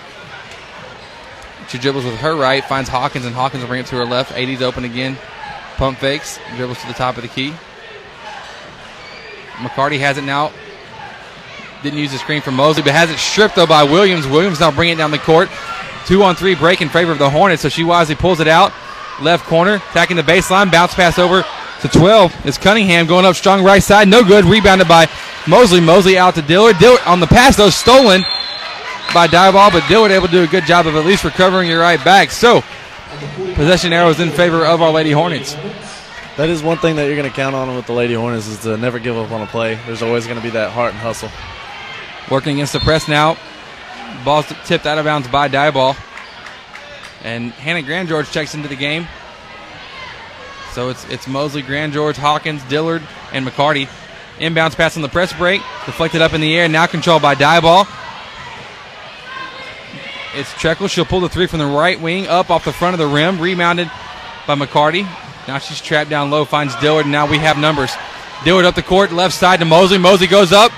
She dribbles with her right, finds Hawkins, and Hawkins will bring it to her left. AD's open again. Pump fakes, dribbles to the top of the key. McCarty has it now. Didn't use the screen from Mosley, but has it stripped though by Williams. Williams now bringing it down the court. Two on three break in favor of the Hornets, so she wisely pulls it out. Left corner, attacking the baseline, bounce pass over to 12. It's Cunningham going up strong right side, no good. Rebounded by Mosley. Mosley out to Dillard. Dillard on the pass though, stolen by Diboll, but Dillard able to do a good job of at least recovering your right back. So possession arrows in favor of our Lady Hornets. That is one thing that you're going to count on with the Lady Hornets is to never give up on a play. There's always going to be that heart and hustle. Working against the press now. Ball's tipped out of bounds by Diboll. And Hannah Grand George checks into the game. So it's it's Mosley, Grand George, Hawkins, Dillard, and McCarty. Inbounds pass on the press break, deflected up in the air, now controlled by Diboll. It's Treckle. She'll pull the three from the right wing up off the front of the rim, rebounded by McCarty. Now she's trapped down low, finds Dillard, and now we have numbers. Dillard up the court, left side to Mosley. Mosley goes up,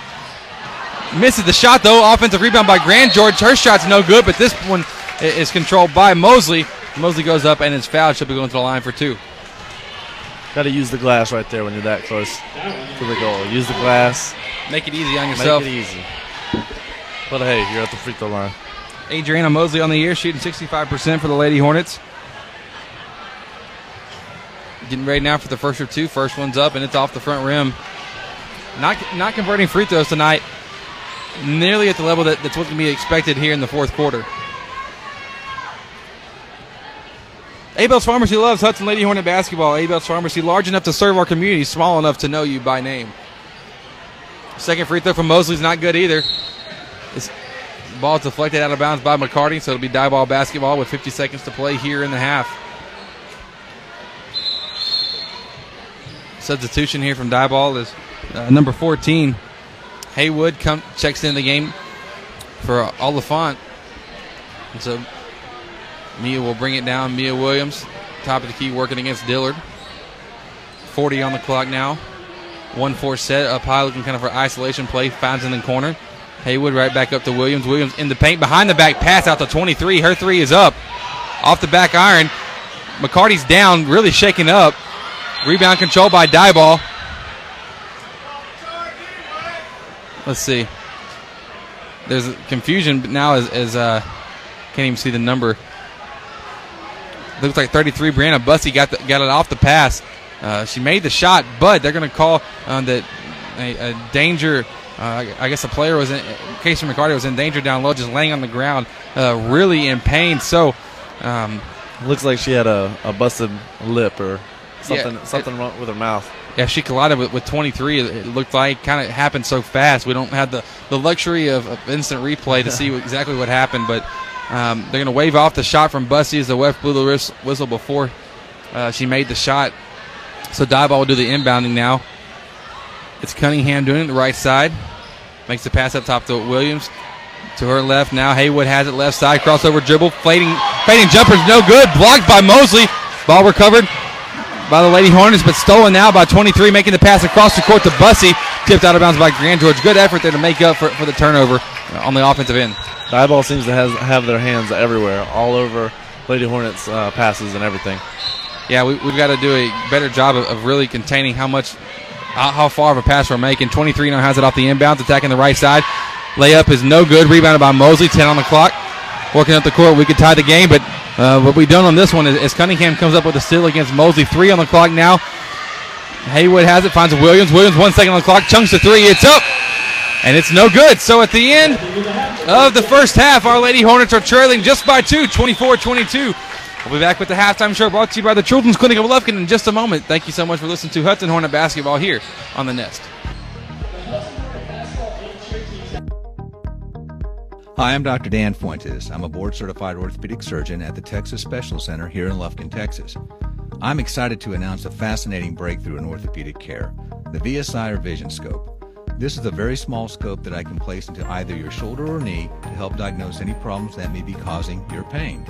misses the shot though. Offensive rebound by Grand George. Her shot's no good, but this one is controlled by Mosley. Mosley goes up and is fouled. She'll be going to the line for two. Got to use the glass right there when you're that close to the goal. Use the glass. Make it easy on yourself. Make it easy. But hey, you're at the free throw line. Adriana Mosley on the year, shooting 65% for the Lady Hornets. Getting ready now for the first of two. First one's up, and it's off the front rim. Not not converting free throws tonight. Nearly at the level that, that's what can be expected here in the fourth quarter. Abel's Pharmacy loves Hudson Lady Hornet basketball. Abel's Pharmacy, large enough to serve our community, small enough to know you by name. Second free throw from Mosley's not good either. This ball is deflected out of bounds by McCarty, so it'll be Diboll basketball with 50 seconds to play here in the half. Substitution here from Diboll is uh, number 14. Haywood come, checks in the game for uh, Oliphant. And so Mia will bring it down. Mia Williams, top of the key, working against Dillard. 40 on the clock now. 1 4 set up high, looking kind of for isolation play. Finds in the corner. Haywood right back up to Williams. Williams in the paint. Behind the back pass out to 23. Her three is up. Off the back iron. McCarty's down, really shaking up. Rebound control by Diboll. Let's see. There's confusion now as, as uh, can't even see the number. Looks like 33. Brianna Bussey got the, got it off the pass. Uh, she made the shot, but they're going to call on the a, a danger. Uh, I guess the player was in. Casey McCarty was in danger down low, just laying on the ground, uh, really in pain. So. Um, Looks like she had a, a busted lip or something Yeah, something wrong with her mouth. Yeah, she collided with, with 23. It, it looked like kind of happened so fast. We don't have the, the luxury of, of instant replay to see exactly what happened, but um, they're going to wave off the shot from Bussey as the ref blew the whis- whistle before uh, she made the shot. So Diboll will do the inbounding now. It's Cunningham doing it the right side. Makes the pass up top to Williams. To her left now. Haywood has it left side. Crossover dribble. Fading, fading jumper's no good. Blocked by Mosley. Ball recovered by the Lady Hornets, but stolen now by 23, making the pass across the court to Bussey. Tipped out of bounds by Grand George. Good effort there to make up for, for the turnover on the offensive end. Diboll seems to has, have their hands everywhere, all over Lady Hornets uh, passes and everything. Yeah, we, we've got to do a better job of, of really containing how much, how, how far of a pass we're making. 23 now has it off the inbounds, attacking the right side. Layup is no good. Rebounded by Mosley. 10 on the clock. Working up the court. We could tie the game, but uh, what we've done on this one is, is Cunningham comes up with a steal against Mosley. Three on the clock now. Haywood has it, finds Williams. Williams, one second on the clock, chunks the three. It's up, and it's no good. So at the end of the first half, our Lady Hornets are trailing just by two, 24 22. We'll be back with the halftime show brought to you by the Children's Clinic of Lufkin in just a moment. Thank you so much for listening to Hudson Hornet Basketball here on The Nest. Hi, I'm Dr. Dan Fuentes. I'm a board certified orthopedic surgeon at the Texas Special Center here in Lufkin, Texas. I'm excited to announce a fascinating breakthrough in orthopedic care the VSI or Vision Scope. This is a very small scope that I can place into either your shoulder or knee to help diagnose any problems that may be causing your pain.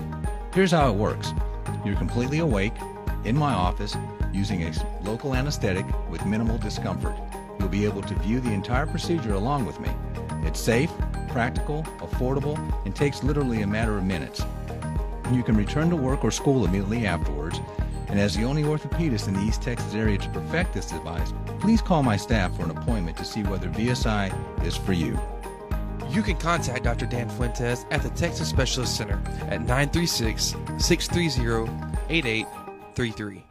Here's how it works you're completely awake in my office using a local anesthetic with minimal discomfort. You'll be able to view the entire procedure along with me. It's safe, practical, affordable, and takes literally a matter of minutes. You can return to work or school immediately afterwards. And as the only orthopedist in the East Texas area to perfect this device, please call my staff for an appointment to see whether VSI is for you. You can contact Dr. Dan Fuentes at the Texas Specialist Center at 936 630 8833.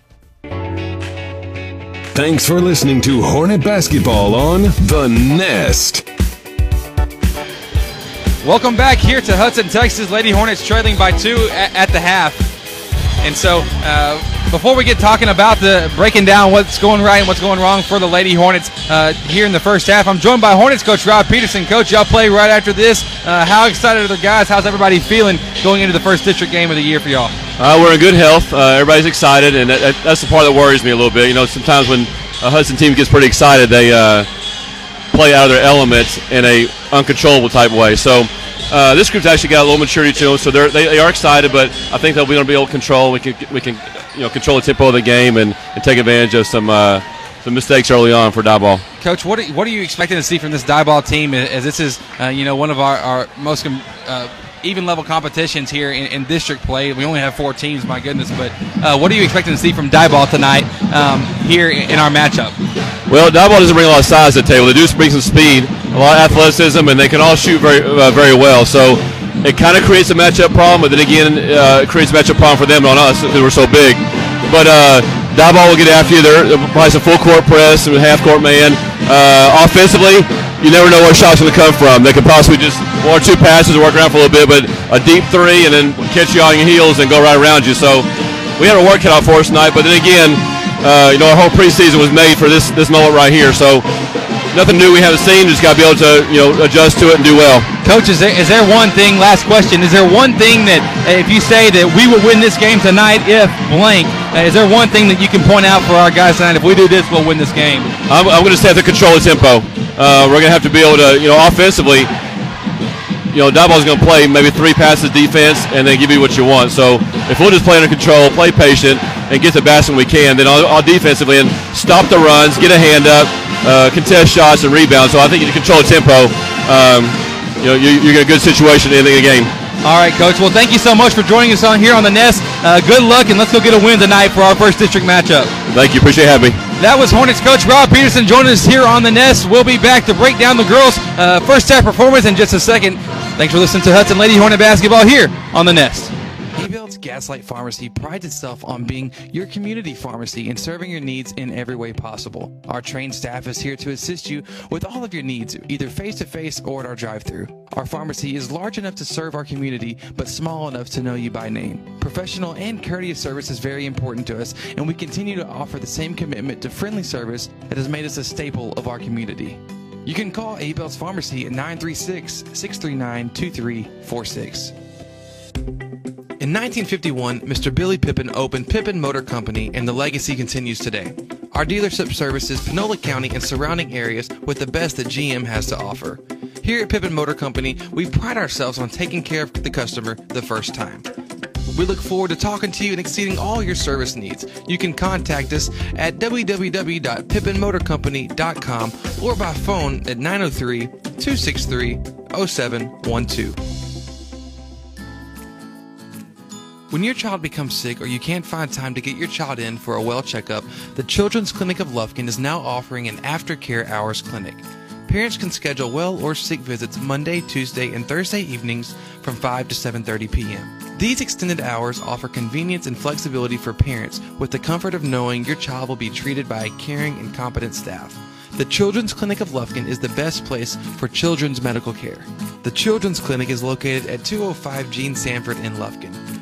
Thanks for listening to Hornet Basketball on The Nest. Welcome back here to Hudson, Texas. Lady Hornets trailing by two at, the half. And so, uh, before we get talking about the breaking down what's going right and what's going wrong for the Lady Hornets uh, here in the first half, I'm joined by Hornets coach Rob Peterson. Coach, y'all play right after this. Uh, how excited are the guys? How's everybody feeling going into the first district game of the year for y'all? Uh, we're in good health. Uh, everybody's excited, and that, that's the part that worries me a little bit. You know, sometimes when a Hudson team gets pretty excited, they uh, play out of their element in a uncontrollable type way. So uh, this group's actually got a little maturity to them, so they're, they, they are excited. But I think they'll be able to be able to control. We can we can you know control the tempo of the game and, and take advantage of some. Uh, some mistakes early on for Diboll. Coach, what are, what are you expecting to see from this Diboll team? As this is, uh, you know, one of our, our most uh, even level competitions here in, in, district play. We only have four teams, my goodness. But uh, what are you expecting to see from Diboll tonight um, here in, our matchup? Well, Diboll doesn't bring a lot of size to the table. They do bring some speed, a lot of athleticism, and they can all shoot very uh, very well. So it kind of creates a matchup problem, but then again, uh, it creates a matchup problem for them on us because we're so big. But uh, Diboll will get after you. They're probably some full court press and half court man. Uh, offensively, you never know where shots are going to come from. They could possibly just one or two passes and work around for a little bit, but a deep three and then catch you on your heels and go right around you. So we had a work cut out for us tonight. But then again, uh, you know, our whole preseason was made for this this moment right here. So nothing new we haven't seen. Just got to be able to you know adjust to it and do well. Coach, is there, is there one thing? Last question. Is there one thing that if you say that we will win this game tonight if blank? Uh, is there one thing that you can point out for our guys tonight? If we do this, we'll win this game. I'm, I'm going to have to control the tempo. Uh, we're going to have to be able to, you know, offensively, you know, Diboll's going to play maybe three passes defense and then give you what you want. So if we'll just play under control, play patient, and get the best when we can, then I'll, I'll defensively and stop the runs, get a hand up, uh, contest shots and rebounds. So I think you control tempo. Um, you know, you, in a good situation in the game. All right, Coach. Well, thank you so much for joining us on here on the Nest. Uh, good luck, and let's go get a win tonight for our first district matchup. Thank you. Appreciate having me. That was Hornets coach Rob Peterson joining us here on the Nest. We'll be back to break down the girls' uh, first half performance in just a second. Thanks for listening to Hudson Lady Hornet basketball here on the Nest. Gaslight Pharmacy prides itself on being your community pharmacy and serving your needs in every way possible. Our trained staff is here to assist you with all of your needs, either face to face or at our drive through. Our pharmacy is large enough to serve our community, but small enough to know you by name. Professional and courteous service is very important to us, and we continue to offer the same commitment to friendly service that has made us a staple of our community. You can call Abel's Pharmacy at 936 639 2346. In 1951, Mr. Billy Pippin opened Pippin Motor Company, and the legacy continues today. Our dealership services Panola County and surrounding areas with the best that GM has to offer. Here at Pippin Motor Company, we pride ourselves on taking care of the customer the first time. We look forward to talking to you and exceeding all your service needs. You can contact us at www.pippinmotorcompany.com or by phone at 903 263 0712. When your child becomes sick or you can't find time to get your child in for a well checkup, the Children's Clinic of Lufkin is now offering an aftercare hours clinic. Parents can schedule well or sick visits Monday, Tuesday, and Thursday evenings from 5 to 7:30 p.m. These extended hours offer convenience and flexibility for parents with the comfort of knowing your child will be treated by a caring and competent staff. The Children's Clinic of Lufkin is the best place for children's medical care. The Children's Clinic is located at 205 Gene Sanford in Lufkin.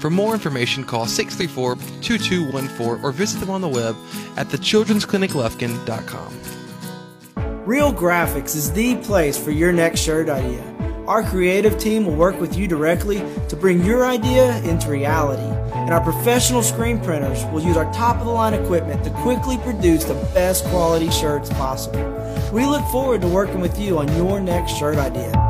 For more information, call 634 2214 or visit them on the web at thechildren'scliniclufkin.com. Real Graphics is the place for your next shirt idea. Our creative team will work with you directly to bring your idea into reality. And our professional screen printers will use our top of the line equipment to quickly produce the best quality shirts possible. We look forward to working with you on your next shirt idea.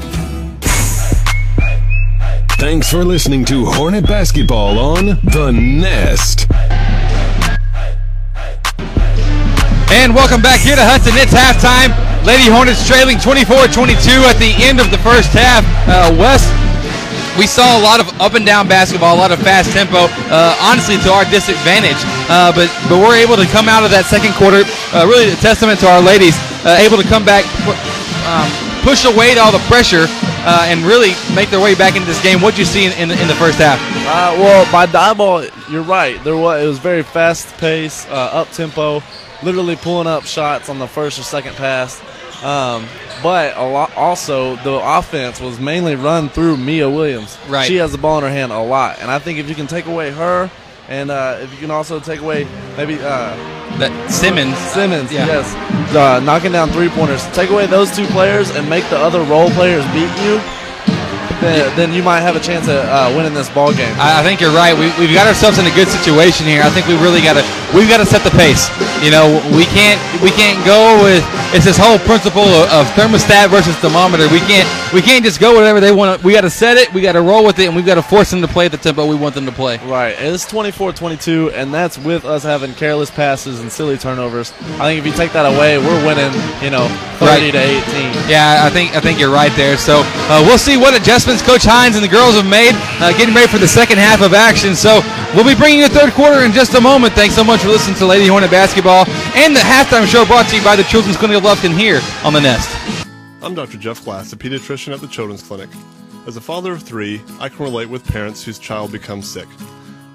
Thanks for listening to Hornet Basketball on The Nest. And welcome back here to Hudson. It's halftime. Lady Hornets trailing 24-22 at the end of the first half. Uh, West, we saw a lot of up and down basketball, a lot of fast tempo. Uh, honestly, to our disadvantage, uh, but but we're able to come out of that second quarter. Uh, really, a testament to our ladies, uh, able to come back, um, push away all the pressure, uh, and really make their way back into this game. What did you see in, in, the, in the first half? Uh, well, by Diboll, you're right. There was it was very fast pace, uh, up tempo, literally pulling up shots on the first or second pass. Um, but a lot also the offense was mainly run through Mia Williams. Right. She has the ball in her hand a lot, and I think if you can take away her, and uh, if you can also take away maybe uh, that Simmons, Simmons, Yeah. yes, uh, knocking down three pointers. Take away those two players and make the other role players beat you. Then, then you might have a chance at uh, winning this ball game. I, I think you're right. We, we've got ourselves in a good situation here. I think we really got to we've got to set the pace. You know, we can't we can't go with it's this whole principle of, of thermostat versus thermometer. We can't we can't just go whatever they want. We got to set it. We got to roll with it, and we've got to force them to play at the tempo we want them to play. Right. It's 24-22, and that's with us having careless passes and silly turnovers. I think if you take that away, we're winning. You know, 30 Right. to 18. Yeah, I think I think you're right there. So uh, we'll see what adjustments Coach Hines and the girls have made, uh, getting ready for the second half of action. So we'll be bringing you the third quarter in just a moment. Thanks so much for listening to Lady Hornet basketball and the halftime show brought to you by the Children's Clinic of Lufkin here on the Nest. I'm Dr. Jeff Glass, a pediatrician at the Children's Clinic. As a father of three, I can relate with parents whose child becomes sick.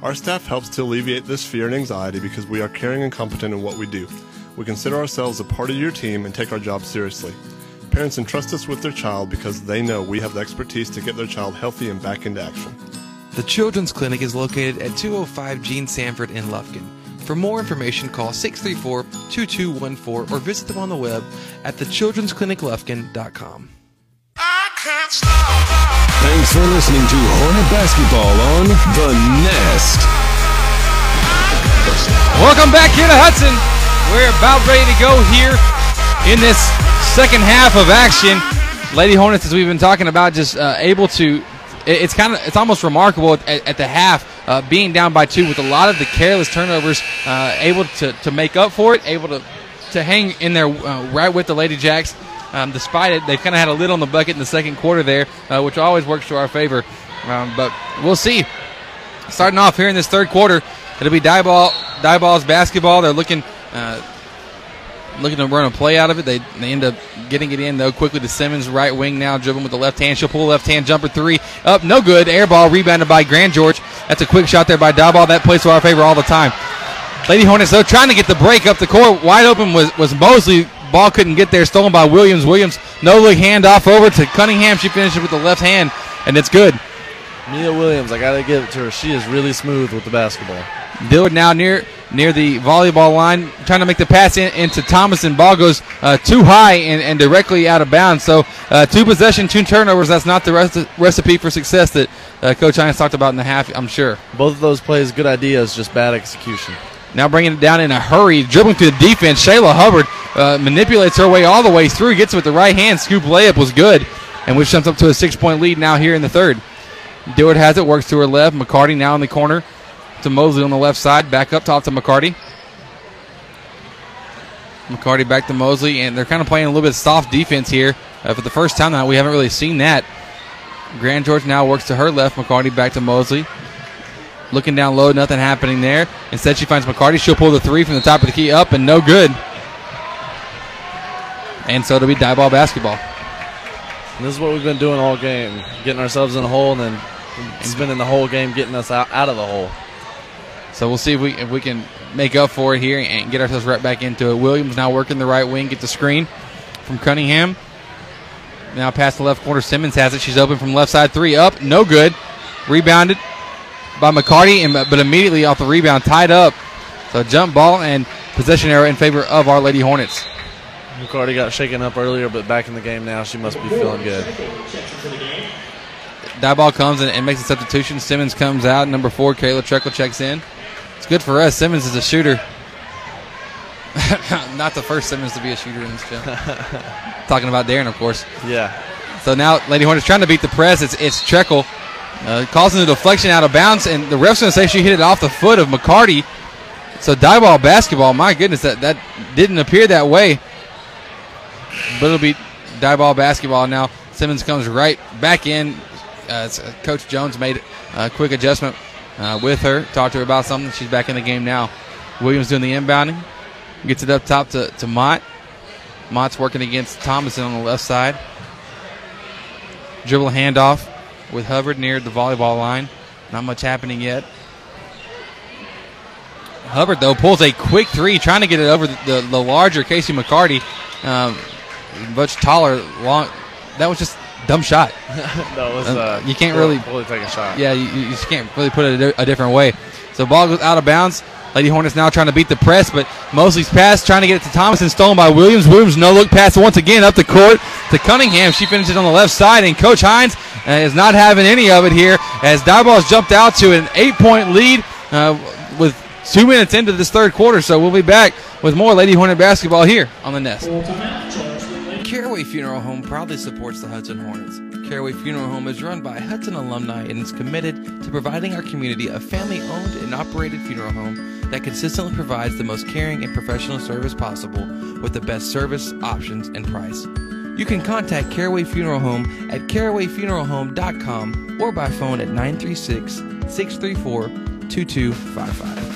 Our staff helps to alleviate this fear and anxiety because we are caring and competent in what we do. We consider ourselves a part of your team and take our job seriously. Parents entrust us with their child because they know we have the expertise to get their child healthy and back into action. The Children's Clinic is located at 205 Gene Sanford in Lufkin. For more information, call 634 2214 or visit them on the web at thechildren'scliniclufkin.com. Thanks for listening to Hornet Basketball on The Nest. Welcome back here to Hudson. We're about ready to go here in this second half of action. Lady Hornets, as we've been talking about, just uh, able to. it- It's kind of, it's almost remarkable at, at the half, uh, being down by two with a lot of the careless turnovers, uh, able to, to make up for it, able to to hang in there uh, right with the Lady Jacks. Um, despite it, they've kind of had a lid on the bucket in the second quarter there, uh, which always works to our favor. Um, but we'll see. Starting off here in this third quarter, it'll be Diboll, die balls basketball. They're looking, uh, looking to run a play out of it. They they end up getting it in though quickly to Simmons, right wing now, dribbling with the left hand. She'll pull left hand jumper three up, no good. Air ball rebounded by Grand George. That's a quick shot there by Diboll. That plays to our favor all the time. Lady Hornets though trying to get the break up the court. Wide open was was Mosley. Ball couldn't get there. Stolen by Williams. Williams no look hand off over to Cunningham. She finishes with the left hand, and it's good. Mia Williams, I gotta give it to her. She is really smooth with the basketball. Dillard now near near the volleyball line, trying to make the pass in, into Thomas, and ball goes uh, too high and, and directly out of bounds. So uh, two possession, two turnovers. That's not the rest recipe for success that uh, Coach Hines talked about in the half. I'm sure. Both of those plays, good ideas, just bad execution. Now bringing it down in a hurry, dribbling through the defense. Shayla Hubbard uh, manipulates her way all the way through, gets it with the right hand. Scoop layup was good, and we've jumped up to a six point lead now here in the third. Dillard has it, works to her left. McCarty now in the corner to Mosley on the left side. Back up top to McCarty. McCarty back to Mosley, and they're kind of playing a little bit of soft defense here. Uh, for the first time now, we haven't really seen that. Grand George now works to her left. McCarty back to Mosley. Looking down low, nothing happening there. Instead, she finds McCarty. She'll pull the three from the top of the key up, and no good. And so it'll be Diboll basketball. And this is what we've been doing all game, getting ourselves in a hole and then spending the whole game getting us out, out of the hole. So we'll see if we if we can make up for it here and get ourselves right back into it. Williams now working the right wing, get the screen from Cunningham. Now past the left corner, Simmons has it. She's open from left side three up, no good. Rebounded by McCarty, and but immediately off the rebound, tied up. So jump ball and possession error in favor of our Lady Hornets. McCarty got shaken up earlier, but back in the game now. She must be feeling good. Diboll comes and, and makes a substitution. Simmons comes out. Number four, Kayla Treckle checks in. It's good for us. Simmons is a shooter. Not the first Simmons to be a shooter in this gym. Talking about Darren, of course. Yeah. So now Lady Hornets trying to beat the press. It's it's Treckle. Uh, causing the deflection out of bounds, and the ref's going to say she hit it off the foot of McCarty. So Diboll basketball. My goodness, that, that didn't appear that way. But it'll be Diboll basketball now. Simmons comes right back in. Uh, uh, Coach Jones made a quick adjustment uh, with her, talked to her about something. She's back in the game now. Williams doing the inbounding. Gets it up top to, to Mott. Mott's working against Thomason on the left side. Dribble handoff with Hubbard near the volleyball line. Not much happening yet. Hubbard, though, pulls a quick three, trying to get it over the, the, the larger Casey McCarty. Um, much taller, long. That was just dumb shot. that was. Uh, you can't really fully take a shot. Yeah, you, you just can't really put it a, a, different way. So ball goes out of bounds. Lady Hornets now trying to beat the press, but Mosley's pass trying to get it to Thomas and stolen by Williams. Williams no look pass once again up the court to Cunningham. She finishes on the left side, and Coach Hines uh, is not having any of it here as Diboll's jumped out to an eight-point lead uh, with two minutes into this third quarter. So we'll be back with more Lady Hornet basketball here on the Nest. Caraway Funeral Home proudly supports the Hudson Hornets. Caraway Funeral Home is run by Hudson alumni and is committed to providing our community a family owned and operated funeral home that consistently provides the most caring and professional service possible with the best service, options, and price. You can contact Caraway Funeral Home at carawayfuneralhome.com or by phone at 936 634 2255.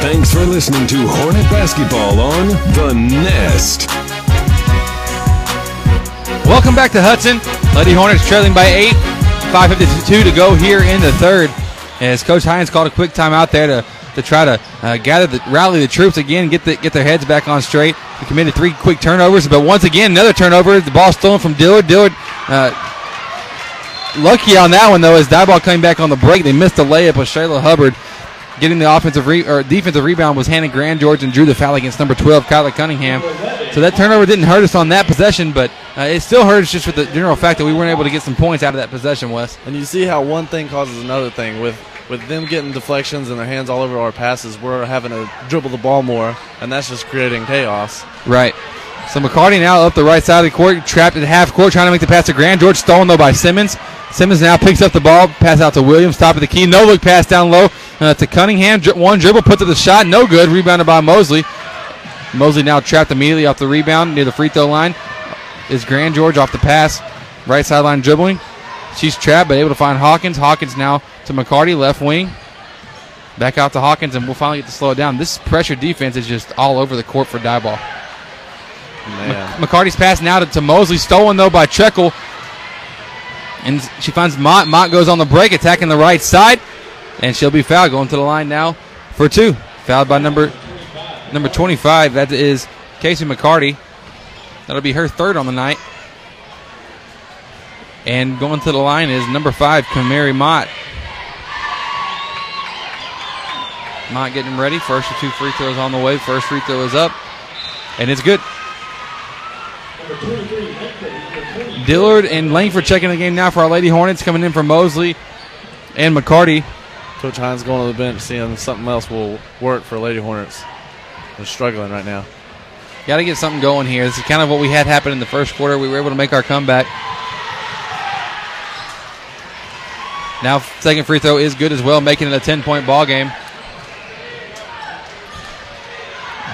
Thanks for listening to Hornet Basketball on The Nest. Welcome back to Hudson. Lady Hornets trailing by eight. 5.52 to go here in the third. As Coach Hines called a quick timeout there to, to try to uh, gather the rally the troops again, get the, get their heads back on straight. We committed three quick turnovers, but once again another turnover. The ball stolen from Dillard. Dillard uh, lucky on that one though, as Diboll coming back on the break. They missed the layup with Shayla Hubbard getting the offensive re- or defensive rebound was Hannah Grand George and drew the foul against number 12 Kyler Cunningham. So that turnover didn't hurt us on that possession, but uh, it still hurt us just with the general fact that we weren't able to get some points out of that possession, Wes. And you see how one thing causes another thing with with them getting deflections and their hands all over our passes. We're having to dribble the ball more, and that's just creating chaos. Right. So McCarty now up the right side of the court, trapped at half court, trying to make the pass to Grand George, stolen though by Simmons. Simmons now picks up the ball, pass out to Williams, top of the key, no look pass down low uh, to Cunningham. One dribble, puts up the shot, no good. Rebounded by Mosley. Mosley now trapped immediately off the rebound near the free throw line. Is Grand George off the pass, right sideline dribbling. She's trapped, but able to find Hawkins. Hawkins now to McCarty, left wing. Back out to Hawkins, and we'll finally get to slow it down. This pressure defense is just all over the court for Diboll. Man. McCarty's pass now to, to Mosley, stolen though by Treckle. And she finds Mott. Mott goes on the break, attacking the right side. And she'll be fouled, going to the line now for two. Fouled by number number 25. That is Casey McCarty. That'll be her third on the night. And going to the line is number five, Kamari Mott. Mott getting ready. First of two free throws on the way. First free throw is up. And it's good. Dillard and Langford checking the game now for our Lady Hornets coming in from Mosley and McCarty. Coach Hines going to the bench, seeing something else will work for Lady Hornets. They're struggling right now. Got to get something going here. This is kind of what we had happen in the first quarter. We were able to make our comeback. Now, second free throw is good as well, making it a 10 point ball game.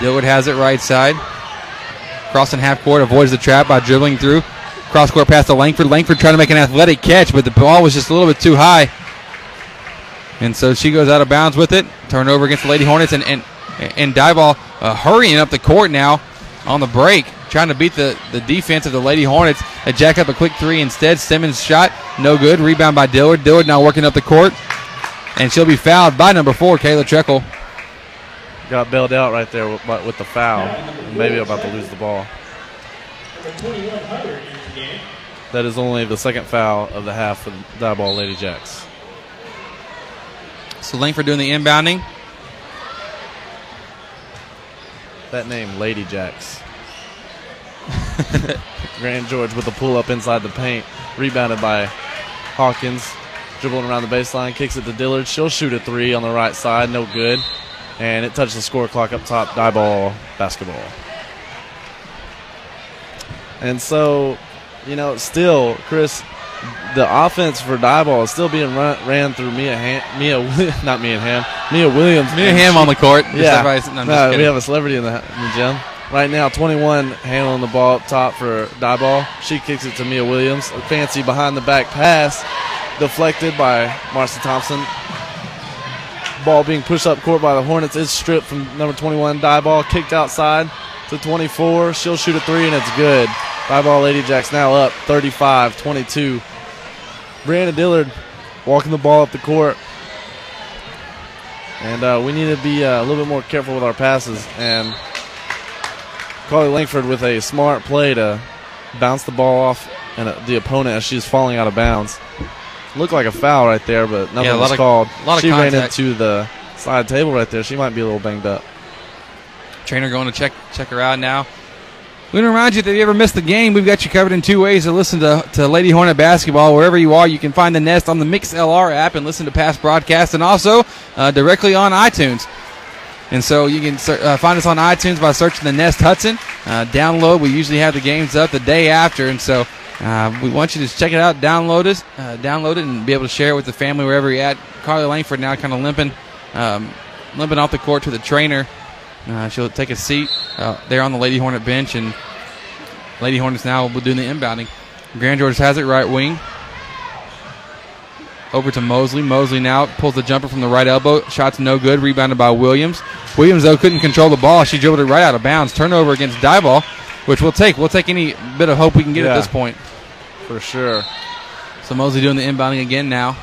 Dillard has it right side. Crossing half court, avoids the trap by dribbling through. Cross court pass to Langford. Langford trying to make an athletic catch, but the ball was just a little bit too high. And so she goes out of bounds with it. Turnover against the Lady Hornets and and, and Diboll uh, hurrying up the court now on the break, trying to beat the, the defense of the Lady Hornets. They jack up a quick three instead. Simmons shot, no good. Rebound by Dillard. Dillard now working up the court. And she'll be fouled by number four, Kayla Treckle. Got bailed out right there with, with the foul. Maybe about to lose the ball. That is only the second foul of the half for the Diboll Lady Jacks. So Langford doing the inbounding. That name, Lady Jacks. Grand George with a pull up inside the paint, rebounded by Hawkins, dribbling around the baseline, kicks it to Dillard. She'll shoot a three on the right side, no good. And it touches the score clock up top, Diboll, basketball. And so, you know, still, Chris, the offense for Diboll is still being run, ran through Mia Ham, Mia not Mia Ham, Mia Williams. Mia Ham on the court. Yeah, no, no, we have a celebrity in the, in the gym right now. 21 handling the ball up top for Diboll. She kicks it to Mia Williams. A fancy behind the back pass, deflected by Marcy Thompson. Ball being pushed up court by the Hornets is stripped from number 21 Diboll, kicked outside to 24. She'll shoot a three and it's good. Diboll Lady Jacks now up 35 22. Brianna Dillard walking the ball up the court. And uh, we need to be uh, a little bit more careful with our passes. And Carly Langford with a smart play to bounce the ball off and uh, the opponent as she's falling out of bounds. Looked like a foul right there, but nothing Yeah, a was of- called. she ran into the side table right there. She might be a little banged up. Trainer going to check check her out now. We want to remind you that if you ever missed the game, we've got you covered in two ways to listen to, to Lady Hornet basketball. Wherever you are, you can find the Nest on the MixLR app and listen to past broadcasts, and also uh, directly on iTunes. And so you can uh, find us on iTunes by searching the Nest Hudson. Uh, download. We usually have the games up the day after, and so uh, we want you to check it out, download it, uh, download it, and be able to share it with the family wherever you're at. Carly Langford now kind of limping, um, limping off the court to the trainer. Uh, she'll take a seat uh, there on the Lady Hornet bench, and Lady Hornets now will doing the inbounding. Grand George has it right wing. Over to Mosley. Mosley now pulls the jumper from the right elbow. Shot's no good. Rebounded by Williams. Williams, though, couldn't control the ball. She dribbled it right out of bounds. Turnover against Diboll, which we'll take. We'll take any bit of hope we can get Yeah. at this point. For sure. So Mosley doing the inbounding again now.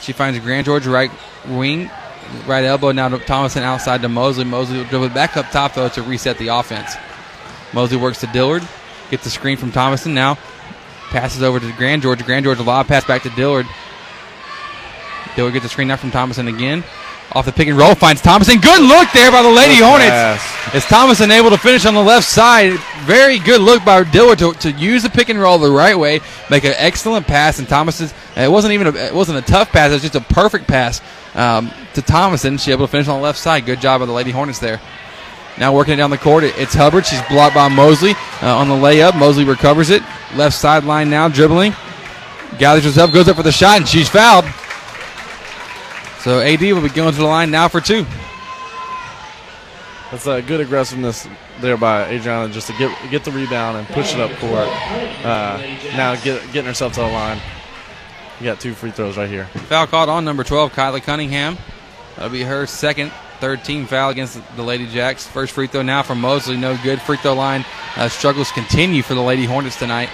She finds Grand George right wing, right elbow. Now to Thomason outside to Mosley. Mosley will dribble back up top though to reset the offense. Mosley works to Dillard, gets the screen from Thomason. Now passes over to Grand George. Grand George a lob pass back to Dillard. Dillard gets the screen now from Thomason again. Off the pick and roll, finds Thomason. Good look there by the Lady Good Hornets. pass. Is Thomason able to finish on the left side? Very good look by Dillard to, to use the pick and roll the right way, make an excellent pass. And Thomason's it wasn't even a, it wasn't a tough pass; it was just a perfect pass um, to Thomason. She able to finish on the left side. Good job by the Lady Hornets there. Now working it down the court, it's Hubbard. She's blocked by Mosley uh, on the layup. Mosley recovers it. Left sideline now, dribbling. Gathers herself, goes up for the shot, and she's fouled. So AD will be going to the line now for two. That's a good aggressiveness there by Adriana just to get get the rebound and push it up court. Uh, now get, getting herself to the line. You got two free throws right here. Foul called on number 12, Kyla Cunningham. That'll be her second, third team foul against the Lady Jacks. First free throw now from Mosley, no good. Free throw line uh, struggles continue for the Lady Hornets tonight.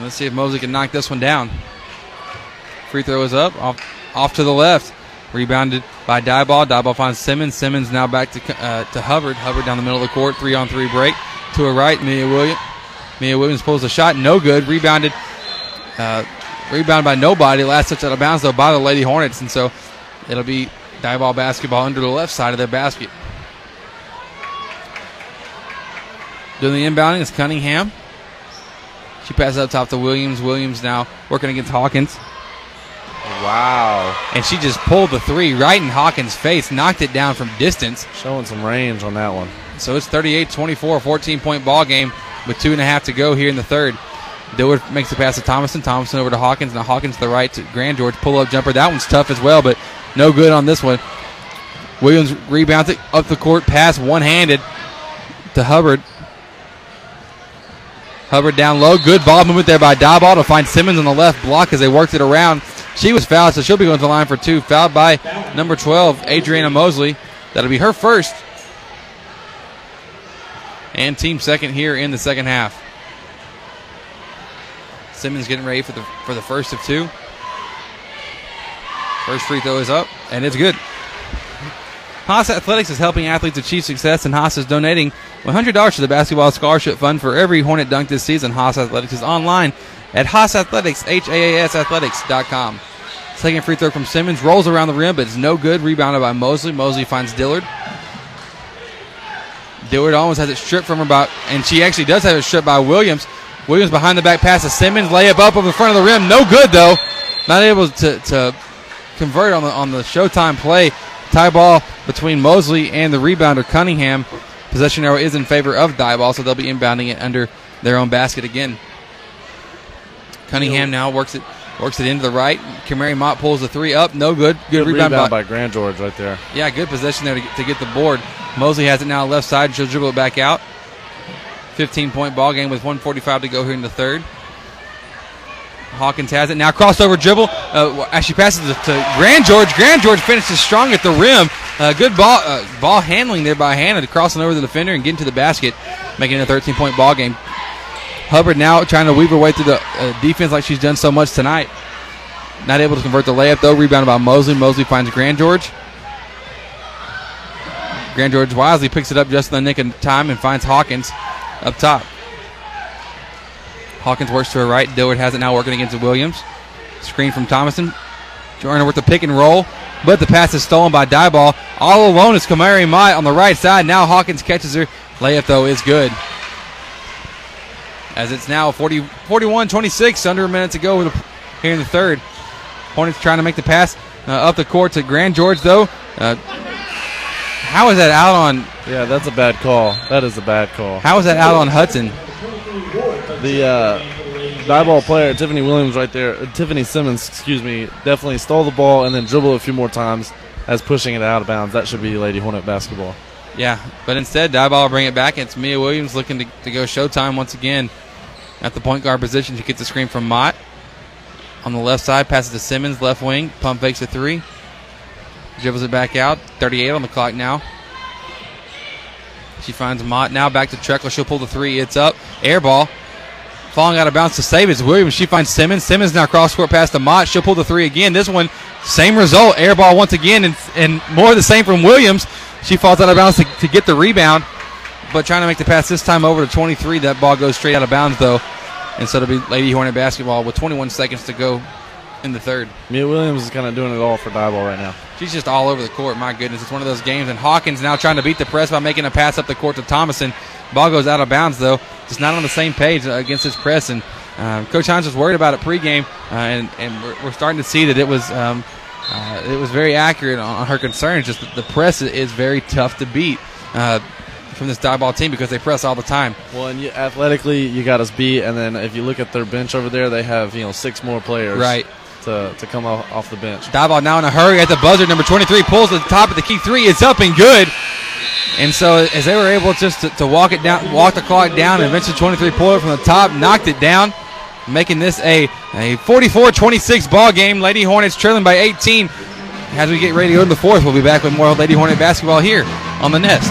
Let's see if Mosley can knock this one down. Free throw is up, off, off to the left. Rebounded by Diboll. Diboll finds Simmons. Simmons now back to uh, to Hubbard. Hubbard down the middle of the court. Three on three break. To a right, Mia Williams. Mia Williams pulls a shot. No good. Rebounded. Uh, rebounded by nobody. Last touch out of bounds though by the Lady Hornets, and so it'll be Diboll basketball under the left side of their basket. Doing the inbounding is Cunningham. She passes up top to Williams. Williams now working against Hawkins. Wow. And she just pulled the three right in Hawkins' face, knocked it down from distance. Showing some range on that one. So it's 38 24, 14 point ball game with two and a half to go here in the third. Dillard makes the pass to Thomason. Thomason over to Hawkins. Now Hawkins to the right to Grand George. Pull up jumper. That one's tough as well, but no good on this one. Williams rebounds it up the court, pass one handed to Hubbard. Hubbard down low. Good ball movement there by Diboll to find Simmons on the left block as they worked it around. She was fouled, so she'll be going to the line for two. Fouled by number 12, Adriana Mosley. That'll be her first. And team second here in the second half. Simmons getting ready for the for the first of two. First free throw is up, and it's good. Haas Athletics is helping athletes achieve success, and Haas is donating $100 to the Basketball Scholarship Fund for every Hornet dunk this season. Haas Athletics is online at Haas Athletics, H-A-A-S Athletics.com. Second free throw from Simmons, rolls around the rim, but it's no good. Rebounded by Mosley. Mosley finds Dillard. Dillard almost has it stripped from her, about, and she actually does have it stripped by Williams. Williams behind the back pass to Simmons, layup up over the front of the rim, no good though. Not able to, to convert on the on the Showtime play. Tie ball between Mosley and the rebounder Cunningham. Possession arrow is in favor of Diboll, so they'll be inbounding it under their own basket again. Cunningham now works it works it into the right. Kamari Mott pulls the three up, no good. Good, Good rebound, rebound by, by Grand George right there. yeah, good possession there to, get- to get the board. Mosley has it now left side. She'll dribble it back out. 15 point ball game with 145 to go here in the third. Hawkins has it now. Crossover dribble. Uh, as she passes it to Grand George. Grand George finishes strong at the rim. Uh, good ball uh, ball handling there by Hannah, crossing over the defender and getting to the basket, making it a 13 point ball game. Hubbard now trying to weave her way through the uh, defense like she's done so much tonight. Not able to convert the layup though. Rebounded by Mosley. Mosley finds Grand George. Grand George wisely picks it up just in the nick of time and finds Hawkins up top. Hawkins works to her right. Dillard has it now working against Williams. Screen from Thomason. Jordan with the pick and roll, but the pass is stolen by Diboll. All alone is Kamari Mott on the right side. Now Hawkins catches her. Layup, though, is good. As it's now 40, 41 26, under a minute to go here in the third. Hornets trying to make the pass uh, up the court to Grand George, though. Uh, how is that out on? Yeah, that's a bad call. That is a bad call. How is that out on Hudson? The uh, Diboll player, Tiffany Williams, right there, uh, Tiffany Simmons, excuse me, definitely stole the ball and then dribbled a few more times as pushing it out of bounds. That should be Lady Hornet basketball. Yeah, but instead, Diboll will bring it back. It's Mia Williams looking to, to go showtime once again at the point guard position. She gets a screen from Mott. On the left side, passes to Simmons, left wing. Pump fakes a three. Dribbles it back out. 38 on the clock now. She finds Mott now back to Treckle. She'll pull the three. It's up. Air ball. Falling out of bounds to save is Williams. She finds Simmons. Simmons now cross court pass to Mott. She'll pull the three again. This one, same result. Air ball once again, and, and more the same from Williams. She falls out of bounds to, to get the rebound, but trying to make the pass this time over to 23. That ball goes straight out of bounds, though. And so it'll be Lady Hornet basketball with 21 seconds to go in the third. Mia Williams is kind of doing it all for Diboll right now. She's just all over the court. My goodness, it's one of those games. And Hawkins now trying to beat the press by making a pass up the court to Thomason. Ball goes out of bounds though. Just not on the same page uh, against his press. And um, Coach Hines was worried about it pregame, uh, and and we're, we're starting to see that it was um, uh, it was very accurate on, on her concerns. Just that the press is very tough to beat. Uh, from this Diboll team because they press all the time. Well, and you, athletically, you got us beat, and then if you look at their bench over there, they have you know six more players Right. to, to come off, off the bench. Diboll now in a hurry at the buzzer. Number 23 pulls to the top of the key three. It's up and good. And so as they were able just to, to walk it down, walk the clock down, and eventually 23 pulled it from the top, knocked it down, making this a, a 44-26 ball game. Lady Hornets trailing by 18. As we get ready to go to the fourth, we'll be back with more Lady Hornet basketball here on the Nest.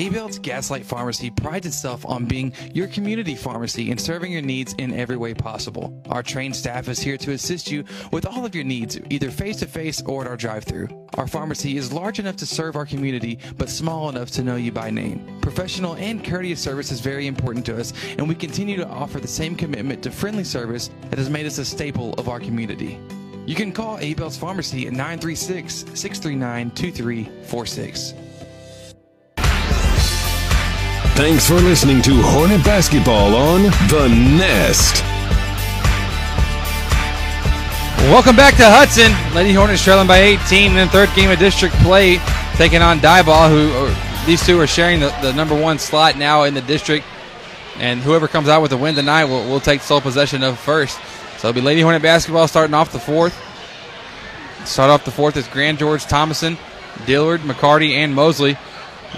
Abel's Gaslight Pharmacy prides itself on being your community pharmacy and serving your needs in every way possible. Our trained staff is here to assist you with all of your needs, either face to face or at our drive through. Our pharmacy is large enough to serve our community, but small enough to know you by name. Professional and courteous service is very important to us, and we continue to offer the same commitment to friendly service that has made us a staple of our community. You can call Abel's Pharmacy at 936 639 2346. Thanks for listening to Hornet Basketball on The Nest. Welcome back to Hudson. Lady Hornets trailing by 18 in the third game of district play, taking on Diboll, who or these two are sharing the, the number one slot now in the district. And whoever comes out with a win tonight will, will take sole possession of first. So it'll be Lady Hornet basketball starting off the fourth. Start off the fourth is Grand George Thomason, Dillard, McCarty, and Mosley.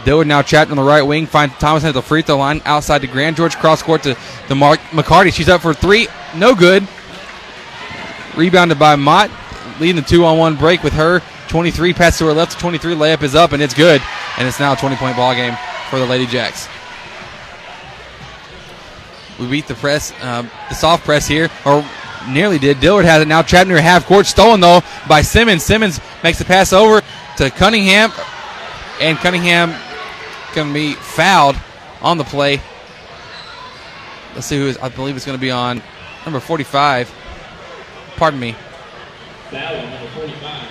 Dillard now trapped on the right wing. Finds Thomas at the free throw line outside to Grand George. Cross court to the Mark McCarty. She's up for three. No good. Rebounded by Mott. Leading the two on one break with her. 23 pass to her left. 23 layup is up and it's good. And it's now a 20 point ball game for the Lady Jacks. We beat the press, uh, the soft press here, or nearly did. Dillard has it now. Trapped near half court. Stolen though by Simmons. Simmons makes the pass over to Cunningham and Cunningham going to be fouled on the play. Let's see who is. I believe it's going to be on number 45. Pardon me.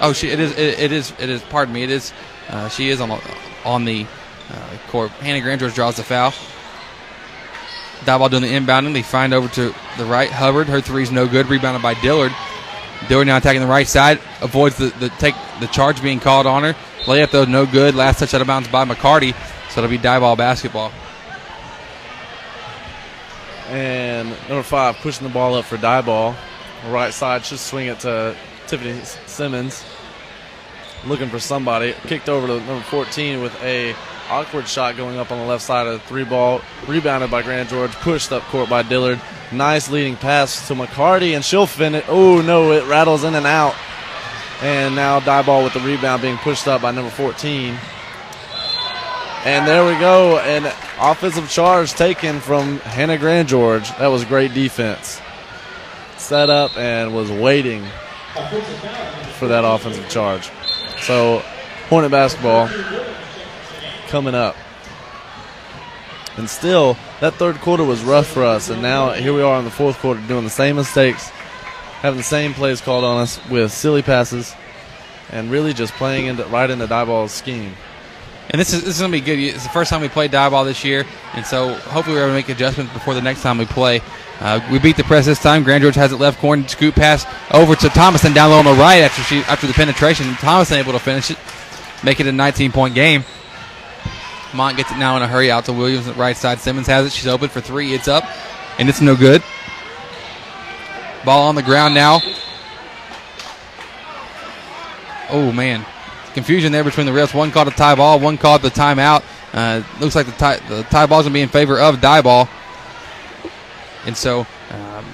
Oh, she. It is. It, it is. It is. Pardon me. It is. Uh, she is on the on the uh, court. Hannah Grand George draws the foul. Diboll doing the inbounding. They find over to the right. Hubbard. Her three's no good. Rebounded by Dillard. Dillard now attacking the right side. Avoids the, the take the charge being called on her. Layup though no good. Last touch out of bounds by McCarty. So it'll be Diboll basketball. And number five pushing the ball up for die ball. Right side, should swing it to Tiffany Simmons. Looking for somebody. Kicked over to number 14 with a awkward shot going up on the left side of the three ball. Rebounded by Grand George. Pushed up court by Dillard. Nice leading pass to McCarty, and she'll finish. It. Oh no, it rattles in and out. And now Diboll with the rebound being pushed up by number 14. And there we go. An offensive charge taken from Hannah Grand George. That was great defense. Set up and was waiting for that offensive charge. So, Hornet basketball coming up. And still, that third quarter was rough for us. And now here we are in the fourth quarter doing the same mistakes, having the same plays called on us with silly passes, and really just playing into, right into Diboll's scheme. And this is this is gonna be good. It's the first time we played Diboll this year, and so hopefully we're able to make adjustments before the next time we play. Uh, we beat the press this time. Grand George has it left corner, scoop pass over to Thomason down low on the right after she after the penetration. Thomason able to finish it, make it a 19 point game. Mont gets it now in a hurry out to Williams right side. Simmons has it. She's open for three. It's up, and it's no good. Ball on the ground now. Oh man, confusion there between the refs. One called a tie ball, one called the timeout. Uh, looks like the tie the tie ball's gonna be in favor of Diboll, and so um,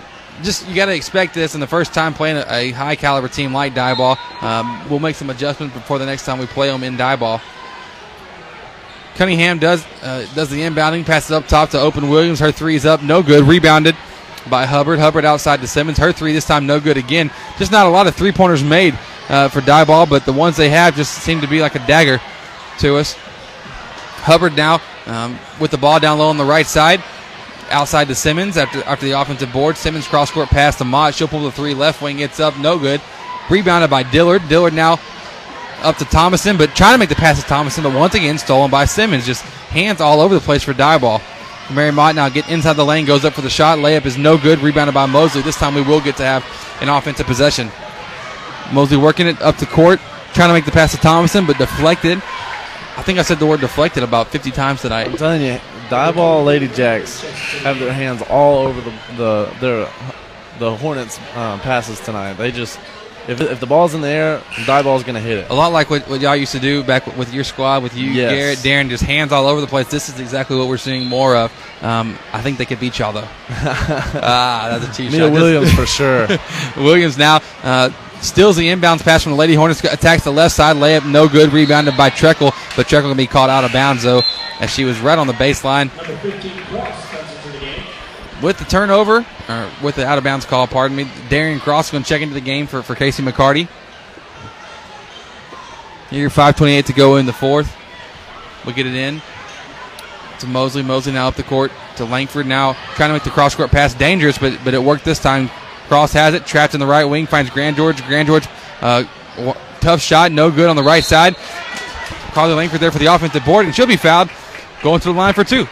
just you got to expect this in the first time playing a, a high caliber team like Diboll. Um, we'll make some adjustments before the next time we play them in Diboll. Cunningham does uh, does the inbounding, passes up top to Open Williams. Her three is up, no good. Rebounded by Hubbard. Hubbard outside to Simmons. Her three this time no good again. Just not a lot of three pointers made uh, for Diboll, but the ones they have just seem to be like a dagger to us. Hubbard now um, with the ball down low on the right side. Outside to Simmons after after the offensive board. Simmons cross court pass to Mott. She'll pull the three left wing. It's up, no good. Rebounded by Dillard. Dillard now up to Thomason, but trying to make the pass to Thomason, but once again stolen by Simmons. Just hands all over the place for Diboll. Mary Mott now get inside the lane, goes up for the shot. Layup is no good. Rebounded by Mosley. This time we will get to have an offensive possession. Mosley working it up the court, trying to make the pass to Thomason, but deflected I think I said the word deflected about 50 times tonight. I'm telling you, Diboll Lady Jacks have their hands all over the the their the Hornets uh, passes tonight. They just if, if the ball's in the air, Diboll's going to hit it. A lot like what, what y'all used to do back with your squad, with you, Yes. Garrett, Darren, just hands all over the place. This is exactly what we're seeing more of. Um, I think they could beat y'all though. ah, that's a cheap Mia shot. Williams for sure. Williams now uh, steals the inbounds pass from the Lady Hornets, attacks the left side, layup no good, rebounded by Treckle, but Treckle gonna be caught out of bounds though, as she was right on the baseline. With the turnover, or with the out of bounds call, pardon me, Darian Cross going to check into the game for, for Casey McCarty. Here, 5.28 to go in the fourth. We'll get it in to Mosley. Mosley now up the court to Langford. Now trying to make the cross court pass dangerous, but but it worked this time. Cross has it, trapped in the right wing, finds Grand George. Grand George, uh, tough shot, no good on the right side. Carly Langford there for the offensive board, and she'll be fouled. Going to the line for two.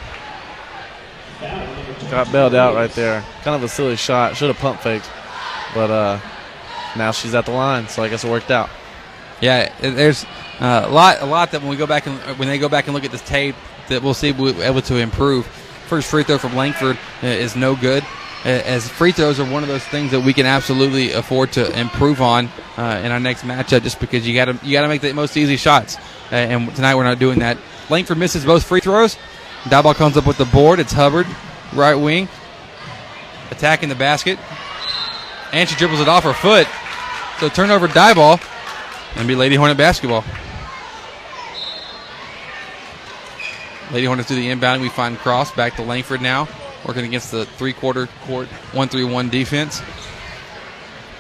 Got bailed out right there. Kind of a silly shot. Should have pump faked, but uh, now she's at the line, so I guess it worked out. Yeah, there's uh, a lot, a lot that when we go back and when they go back and look at this tape, that we'll see we're able to improve. First free throw from Langford uh, is no good. Uh, As free throws are one of those things that we can absolutely afford to improve on uh, in our next matchup, just because you got to you got to make the most easy shots. And tonight we're not doing that. Langford misses both free throws. Diboll comes up with the board. It's Hubbard, right wing, attacking the basket, and she dribbles it off her foot. So turnover, Diboll, and be Lady Hornet basketball. Lady Hornets do the inbounding. We find Cross back to Langford now, working against the three quarter court 1 3 1 defense.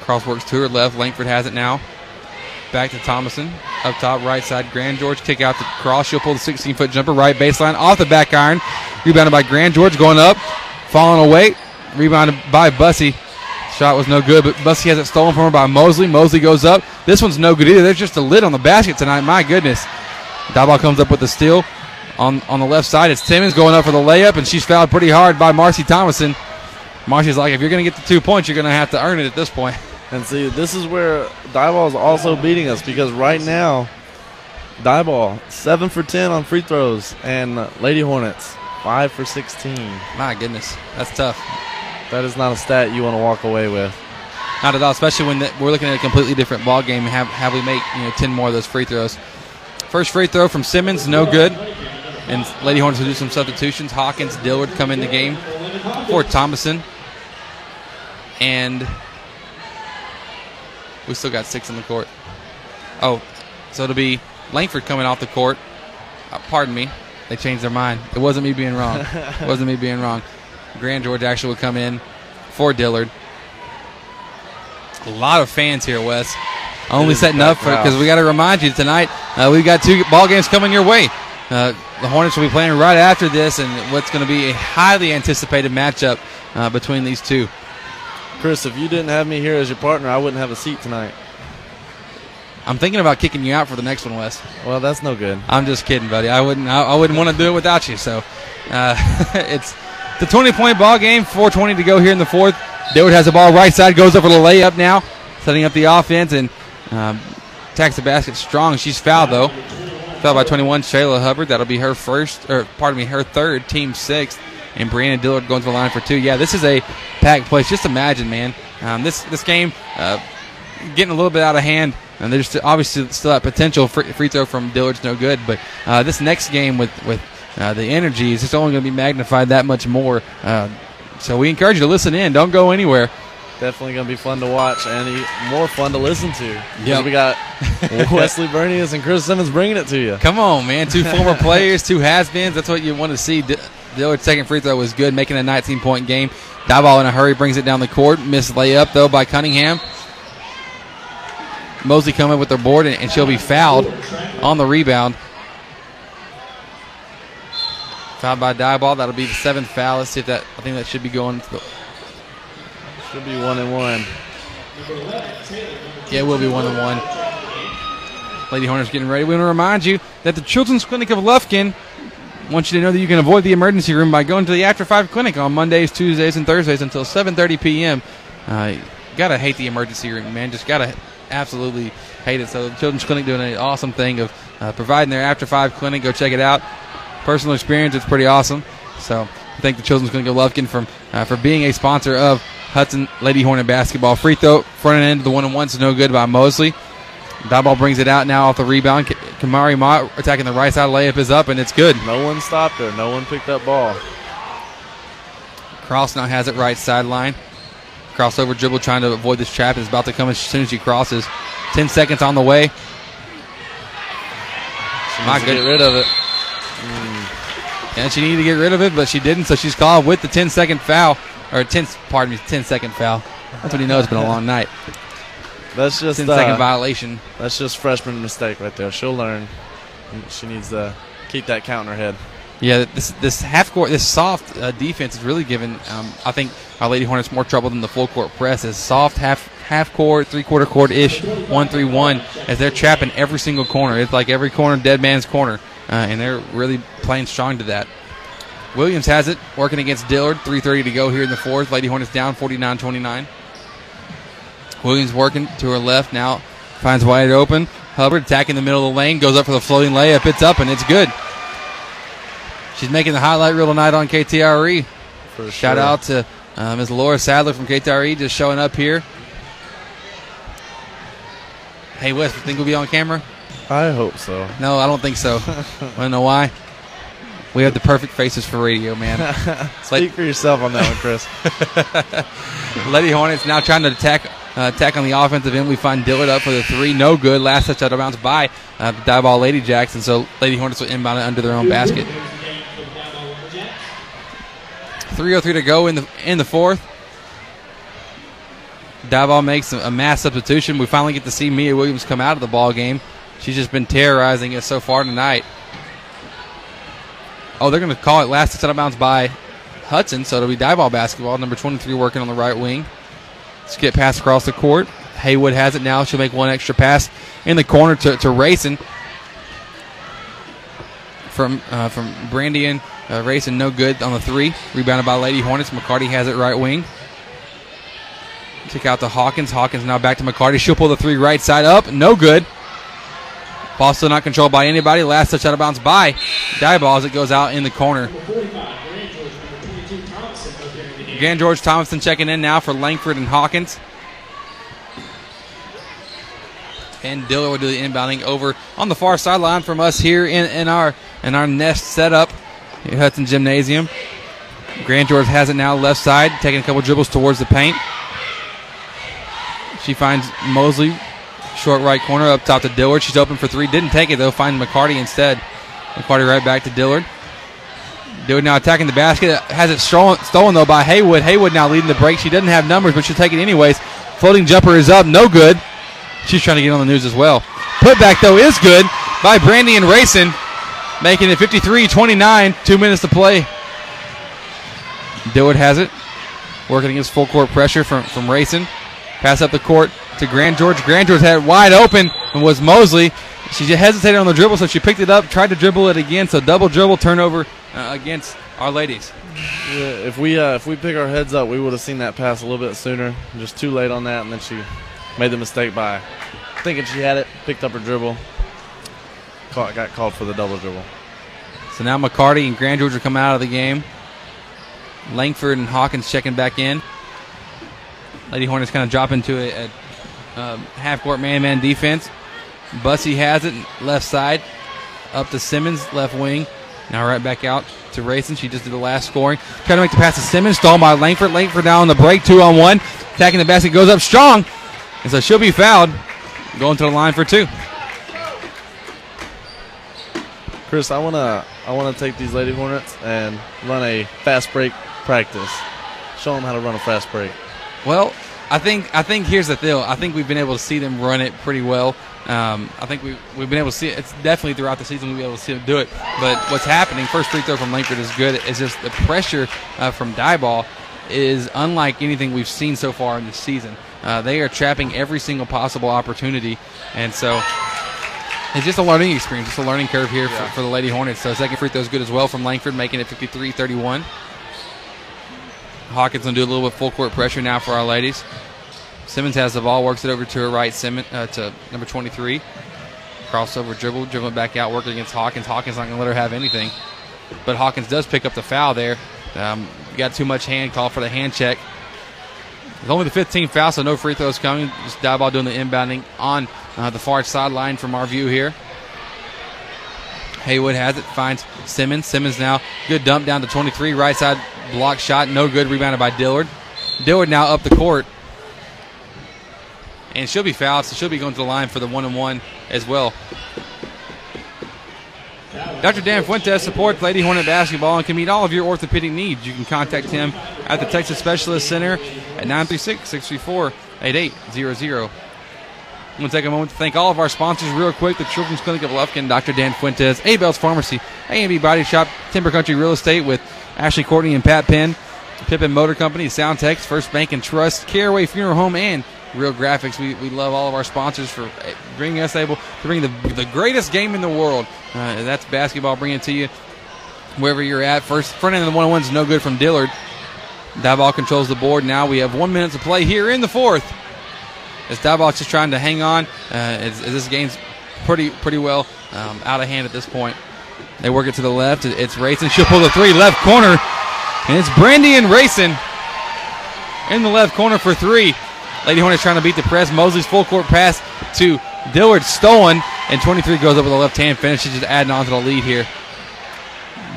Cross works to her left. Langford has it now. Back to Thomason. Up top, right side. Grand George kick out to Cross. She'll pull the 16 foot jumper right baseline off the back iron. Rebounded by Grand George going up. Falling away. Rebounded by Bussey. Shot was no good, but Bussey has it stolen from her by Mosley. Mosley goes up. This one's no good either. There's just a lid on the basket tonight. My goodness. Diboll comes up with the steal. On on the left side, it's Timmons going up for the layup, and she's fouled pretty hard by Marcy Thomason. Marcy's like, if you're going to get the two points, you're going to have to earn it at this point. And see, this is where Diboll is also beating us because right now, Diboll seven for ten on free throws, and Lady Hornets five for sixteen. My goodness, that's tough. That is not a stat you want to walk away with. Not at all, especially when the, we're looking at a completely different ball game. and Have have we make you know ten more of those free throws? First free throw from Simmons, no good. And Lady Hornets will do some substitutions. Hawkins, Dillard come in the game for Thomason, and we still got six in the court. Oh, so it'll be Langford coming off the court. Uh, pardon me, they changed their mind. It wasn't me being wrong. it wasn't me being wrong. Grand George actually will come in for Dillard. A lot of fans here, Wes. Only setting up for because we got to remind you tonight. Uh, we've got two ball games coming your way. Uh, the Hornets will be playing right after this, and what's going to be a highly anticipated matchup uh, between these two. Chris, if you didn't have me here as your partner, I wouldn't have a seat tonight. I'm thinking about kicking you out for the next one, Wes. Well, that's no good. I'm just kidding, buddy. I wouldn't. I, I wouldn't want to do it without you. So, uh, it's the 20 point ball game. 4:20 to go here in the fourth. Dillard has the ball right side, goes over the layup now, setting up the offense and um, attacks the basket strong. She's fouled though. Fouled by 21, Shayla Hubbard. That'll be her first, or pardon me, her third, team sixth. And Brandon Dillard going to the line for two. Yeah, this is a packed place. Just imagine, man. Um, this this game uh, getting a little bit out of hand. And there's obviously still that potential free, free throw from Dillard's no good. But uh, this next game with with uh, the energy is just only going to be magnified that much more. Uh, so we encourage you to listen in. Don't go anywhere. Definitely going to be fun to watch and more fun to listen to. Yep. We got Wesley Bernius and Chris Simmons bringing it to you. Come on, man. Two former players, two has-beens. That's what you want to see. Dillard's second free throw was good, making a 19-point game. Diboll in a hurry brings it down the court. Missed layup, though, by Cunningham. Mosley coming with the board, and, and she'll be fouled on the rebound. Fouled by Diboll. That'll be the seventh foul. Let's see if that. I think that should be going. To the, Should be one and one. Yeah, it will be one and one. Lady Hornets getting ready. We want to remind you that the Children's Clinic of Lufkin wants you to know that you can avoid the emergency room by going to the After Five Clinic on Mondays, Tuesdays, and Thursdays until 7:30 p.m. Uh, gotta hate the emergency room, man. Just gotta absolutely hate it. So the Children's Clinic doing an awesome thing of uh, providing their after five clinic. Go check it out. Personal experience, it's pretty awesome. So thank the Children's Clinic of Lufkin from uh, for being a sponsor of Hudson Lady Hornet basketball. Free throw front end of the one and one is no good by Mosley. Diboll brings it out now off the rebound. Kamari Mott attacking the right side layup is up and it's good. No one stopped her. No one picked up ball. Cross now has it right sideline. Crossover dribble trying to avoid this trap It's about to come as soon as she crosses. 10 seconds on the way. needs to get rid of it. Mm. And she needed to get rid of it, but she didn't, so she's called with the 10 second foul. Or 10, pardon me, 10 second foul. That's what he knows it's been a long night. That's just 10 second uh, violation. That's just freshman mistake right there. She'll learn. She needs to keep that count in her head. Yeah, this this half court, this soft uh, defense is really giving. Um, I think our Lady Hornets more trouble than the full court press. Is soft half half court, three quarter court ish, one three one, as they're trapping every single corner. It's like every corner, dead man's corner, uh, and they're really playing strong to that. Williams has it, working against Dillard. 3.30 to go here in the fourth. Lady Hornets down 49 29. Williams working to her left now, finds wide open. Hubbard attacking the middle of the lane, goes up for the floating layup. It's up and it's good. She's making the highlight reel tonight on KTRE. For Shout sure. out to uh, Ms. Laura Sadler from KTRE just showing up here. Hey, Wes, think we'll be on camera? I hope so. No, I don't think so. Want to know why? We have the perfect faces for radio, man. Speak for yourself on that one, Chris. Lady Hornets now trying to attack uh, attack on the offensive end. We find Dillard up for the three, no good. Last touch out of bounds by uh, the Diboll Lady Jackson. So Lady Hornets will inbound it under their own basket. 3:03 to go in the in the fourth. Dive makes a, a mass substitution. We finally get to see Mia Williams come out of the ball game. She's just been terrorizing us so far tonight. Oh, they're going to call it last touch out of bounds by Hudson, so it'll be Diboll basketball. Number 23 working on the right wing. Get pass across the court. Haywood has it now. She'll make one extra pass in the corner to, to Rayson. From uh, from Brandian. Uh, Rayson no good on the three. Rebounded by Lady Hornets. McCarty has it right wing. Kick out to Hawkins. Hawkins now back to McCarty. She'll pull the three right side up. No good. Ball still not controlled by anybody. Last touch out of bounds by Diboll as it goes out in the corner. Again, George Thompson checking in now for Langford and Hawkins. And Dillard will do the inbounding over on the far sideline from us here in, in our in our nest setup Hudson Gymnasium. Grand George has it now left side, taking a couple dribbles towards the paint. She finds Mosley, short right corner up top to Dillard. She's open for three. Didn't take it though. Find McCarty instead. McCarty right back to Dillard. Dillard now attacking the basket. Has it stolen, stolen though by Haywood. Haywood now leading the break. She doesn't have numbers, but she'll take it anyways. Floating jumper is up. No good. She's trying to get on the news as well. Putback though is good by Brandy and Rayson, making it 53-29. Two minutes to play. Dillard has it. Working against full court pressure from, from Rayson. Pass up the court to Grand George. Grand George had it wide open and was Mosley. She hesitated on the dribble, so she picked it up, tried to dribble it again. So double dribble turnover uh, against our ladies. Yeah, if we uh, if we pick our heads up, we would have seen that pass a little bit sooner. Just too late on that, and then she made the mistake by thinking she had it, picked up her dribble, caught, got called for the double dribble. So now McCarty and Grand George are coming out of the game. Langford and Hawkins checking back in. Lady Hornets kind of dropping to a, a um, half court man man defense. Bussey has it left side up to Simmons left wing. Now right back out to Rayson. She just did the last scoring. Trying to make the pass to Simmons. Stalled by Langford. Langford down on the break. Two on one. Attacking the basket. Goes up strong. And so she'll be fouled. Going to the line for two. Chris, I wanna I wanna take these Lady Hornets and run a fast break practice. Show them how to run a fast break. Well, I think I think here's the deal. I think we've been able to see them run it pretty well. Um, I think we we've been able to see it. It's definitely throughout the season we've been able to see them do it. But what's happening? First free throw from Langford is good. It's just the pressure uh, from Diboll is unlike anything we've seen so far in this season. Uh, they are trapping every single possible opportunity, and so it's just a learning experience, just a learning curve here for, for the Lady Hornets. So second free throw is good as well from Langford, making it 53-31. Hawkins gonna do a little bit full court pressure now for our ladies. Simmons has the ball, works it over to her right. Simmons uh, to number 23. Crossover dribble, dribbling back out, working against Hawkins. Hawkins not going to let her have anything. But Hawkins does pick up the foul there. Um, got too much hand call for the hand check. It's only the 15th foul, so no free throws coming. Just Diboll doing the inbounding on uh, the far sideline from our view here. Haywood has it, finds Simmons. Simmons now, good dump down to 23, right side block shot, no good, rebounded by Dillard. Dillard now up the court. And she'll be fouled, so she'll be going to the line for the one and one as well. Dr. Dan Fuentes supports Lady Hornet basketball and can meet all of your orthopedic needs. You can contact him at the Texas Specialist Center at 936 634 8800. I'm going to take a moment to thank all of our sponsors real quick the Children's Clinic of Lufkin, Dr. Dan Fuentes, A-Bell's Pharmacy, A&B Body Shop, Timber Country Real Estate with Ashley Courtney and Pat Penn, Pippin Motor Company, Soundtex, First Bank and Trust, Caraway Funeral Home, and Real Graphics. We, we love all of our sponsors for bringing us able to bring the, the greatest game in the world. Uh, that's basketball, bringing it to you wherever you're at. First front end of the one on one's no good from Dillard. Diboll controls the board. Now we have one minute to play here in the fourth. As Diboll's just trying to hang on, uh, as, as this game's pretty pretty well um, out of hand at this point. They work it to the left. It's Rayson. She'll pull the three left corner, and it's Brandy and Rayson in the left corner for three. Lady Hornets trying to beat the press. Mosley's full court pass to Dillard stolen, and 23 goes up with a left hand finish. She's just adding on to the lead here.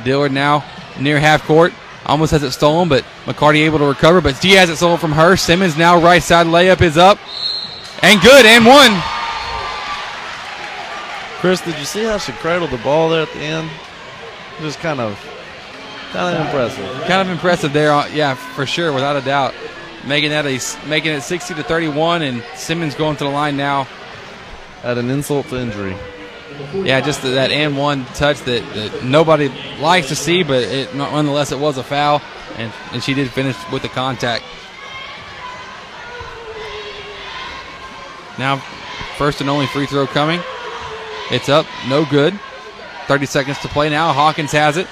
Dillard now near half court. Almost has it stolen, but McCarty able to recover. But she has it stolen from her. Simmons now right side layup is up. And good, and one. Chris, did you see how she cradled the ball there at the end? Just kind of, kind of impressive. Kind of impressive there. uh, Yeah, for sure, without a doubt. Making that a making it 60 to 31, and Simmons going to the line now. At an insult to injury. Yeah, just that and one touch that, that nobody likes to see, but it, nonetheless it was a foul, and, and she did finish with the contact. Now, first and only free throw coming. It's up, no good. 30 seconds to play now. Hawkins has it.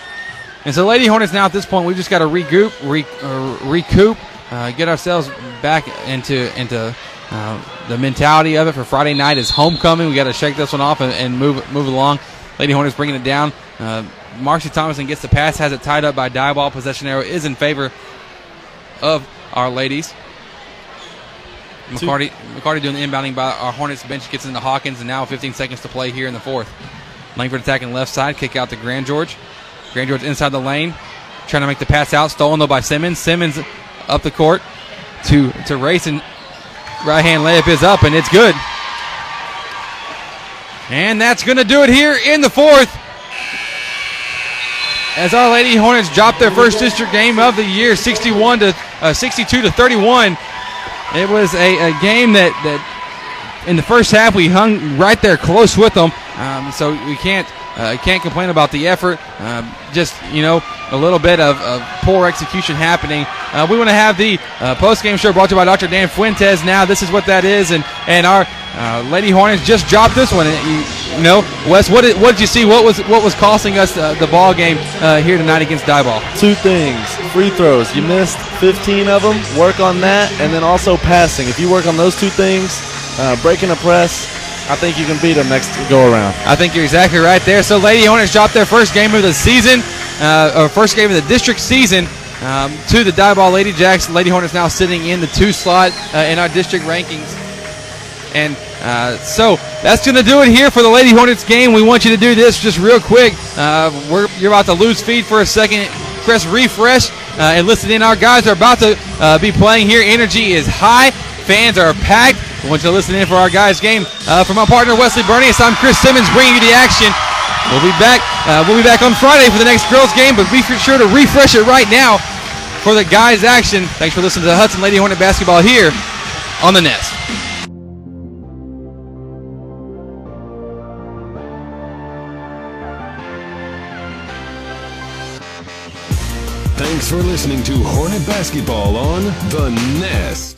And so, Lady Hornets, now at this point, we just got to regroup, re, uh, recoup, uh, get ourselves back into into uh, the mentality of it for Friday night is homecoming. We got to shake this one off and, and, move move along. Lady Hornets bringing it down. Uh, Marcy Thomason gets the pass, has it tied up by Diboll. Possession arrow is in favor of our ladies. McCarty, McCarty doing the inbounding by our Hornets bench gets into Hawkins, and now 15 seconds to play here in the fourth. Langford attacking left side, kick out to Grand George. Grand George inside the lane, trying to make the pass out, stolen though by Simmons. Simmons up the court to to race and right hand layup is up and it's good. And that's going to do it here in the fourth. As our Lady Hornets drop their first district game of the year, 61 to uh, 62 to 31. It was a, a game that, that in the first half we hung right there close with them. Um, so we can't uh, can't complain about the effort. Uh, just you know a little bit of, of poor execution happening. Uh, we want to have the uh, post game show brought to you by Dr. Dan Fuentes. Now this is what that is, and and our uh, Lady Hornets just dropped this one. You, you know, Wes, what did, what did you see? What was what was costing us uh, the ball game here tonight against Diboll? Two things: free throws. You missed 15 of them. Work on that, and then also passing. If you work on those two things, breaking a press, I think you can beat them next go around. I think you're exactly right there. So, Lady Hornets dropped their first game of the season, uh, or first game of the district season, um, to the Diboll Lady Jacks. Lady Hornets now sitting in the two slot uh, in our district rankings. And uh, so that's going to do it here for the Lady Hornets game. We want you to do this just real quick. Uh, we're, you're about to lose feed for a second. Press refresh uh, and listen in. Our guys are about to uh, be playing here. Energy is high. Fans are packed. I want you to listen in for our guys' game. Uh, for my partner Wesley Bernius, I'm Chris Simmons bringing you the action. We'll be back. Uh, we'll be back on Friday for the next girls' game, but be sure to refresh it right now for the guys' action. Thanks for listening to the Hudson Lady Hornet basketball here on the Nest. Thanks for listening to Hornet Basketball on The Nest.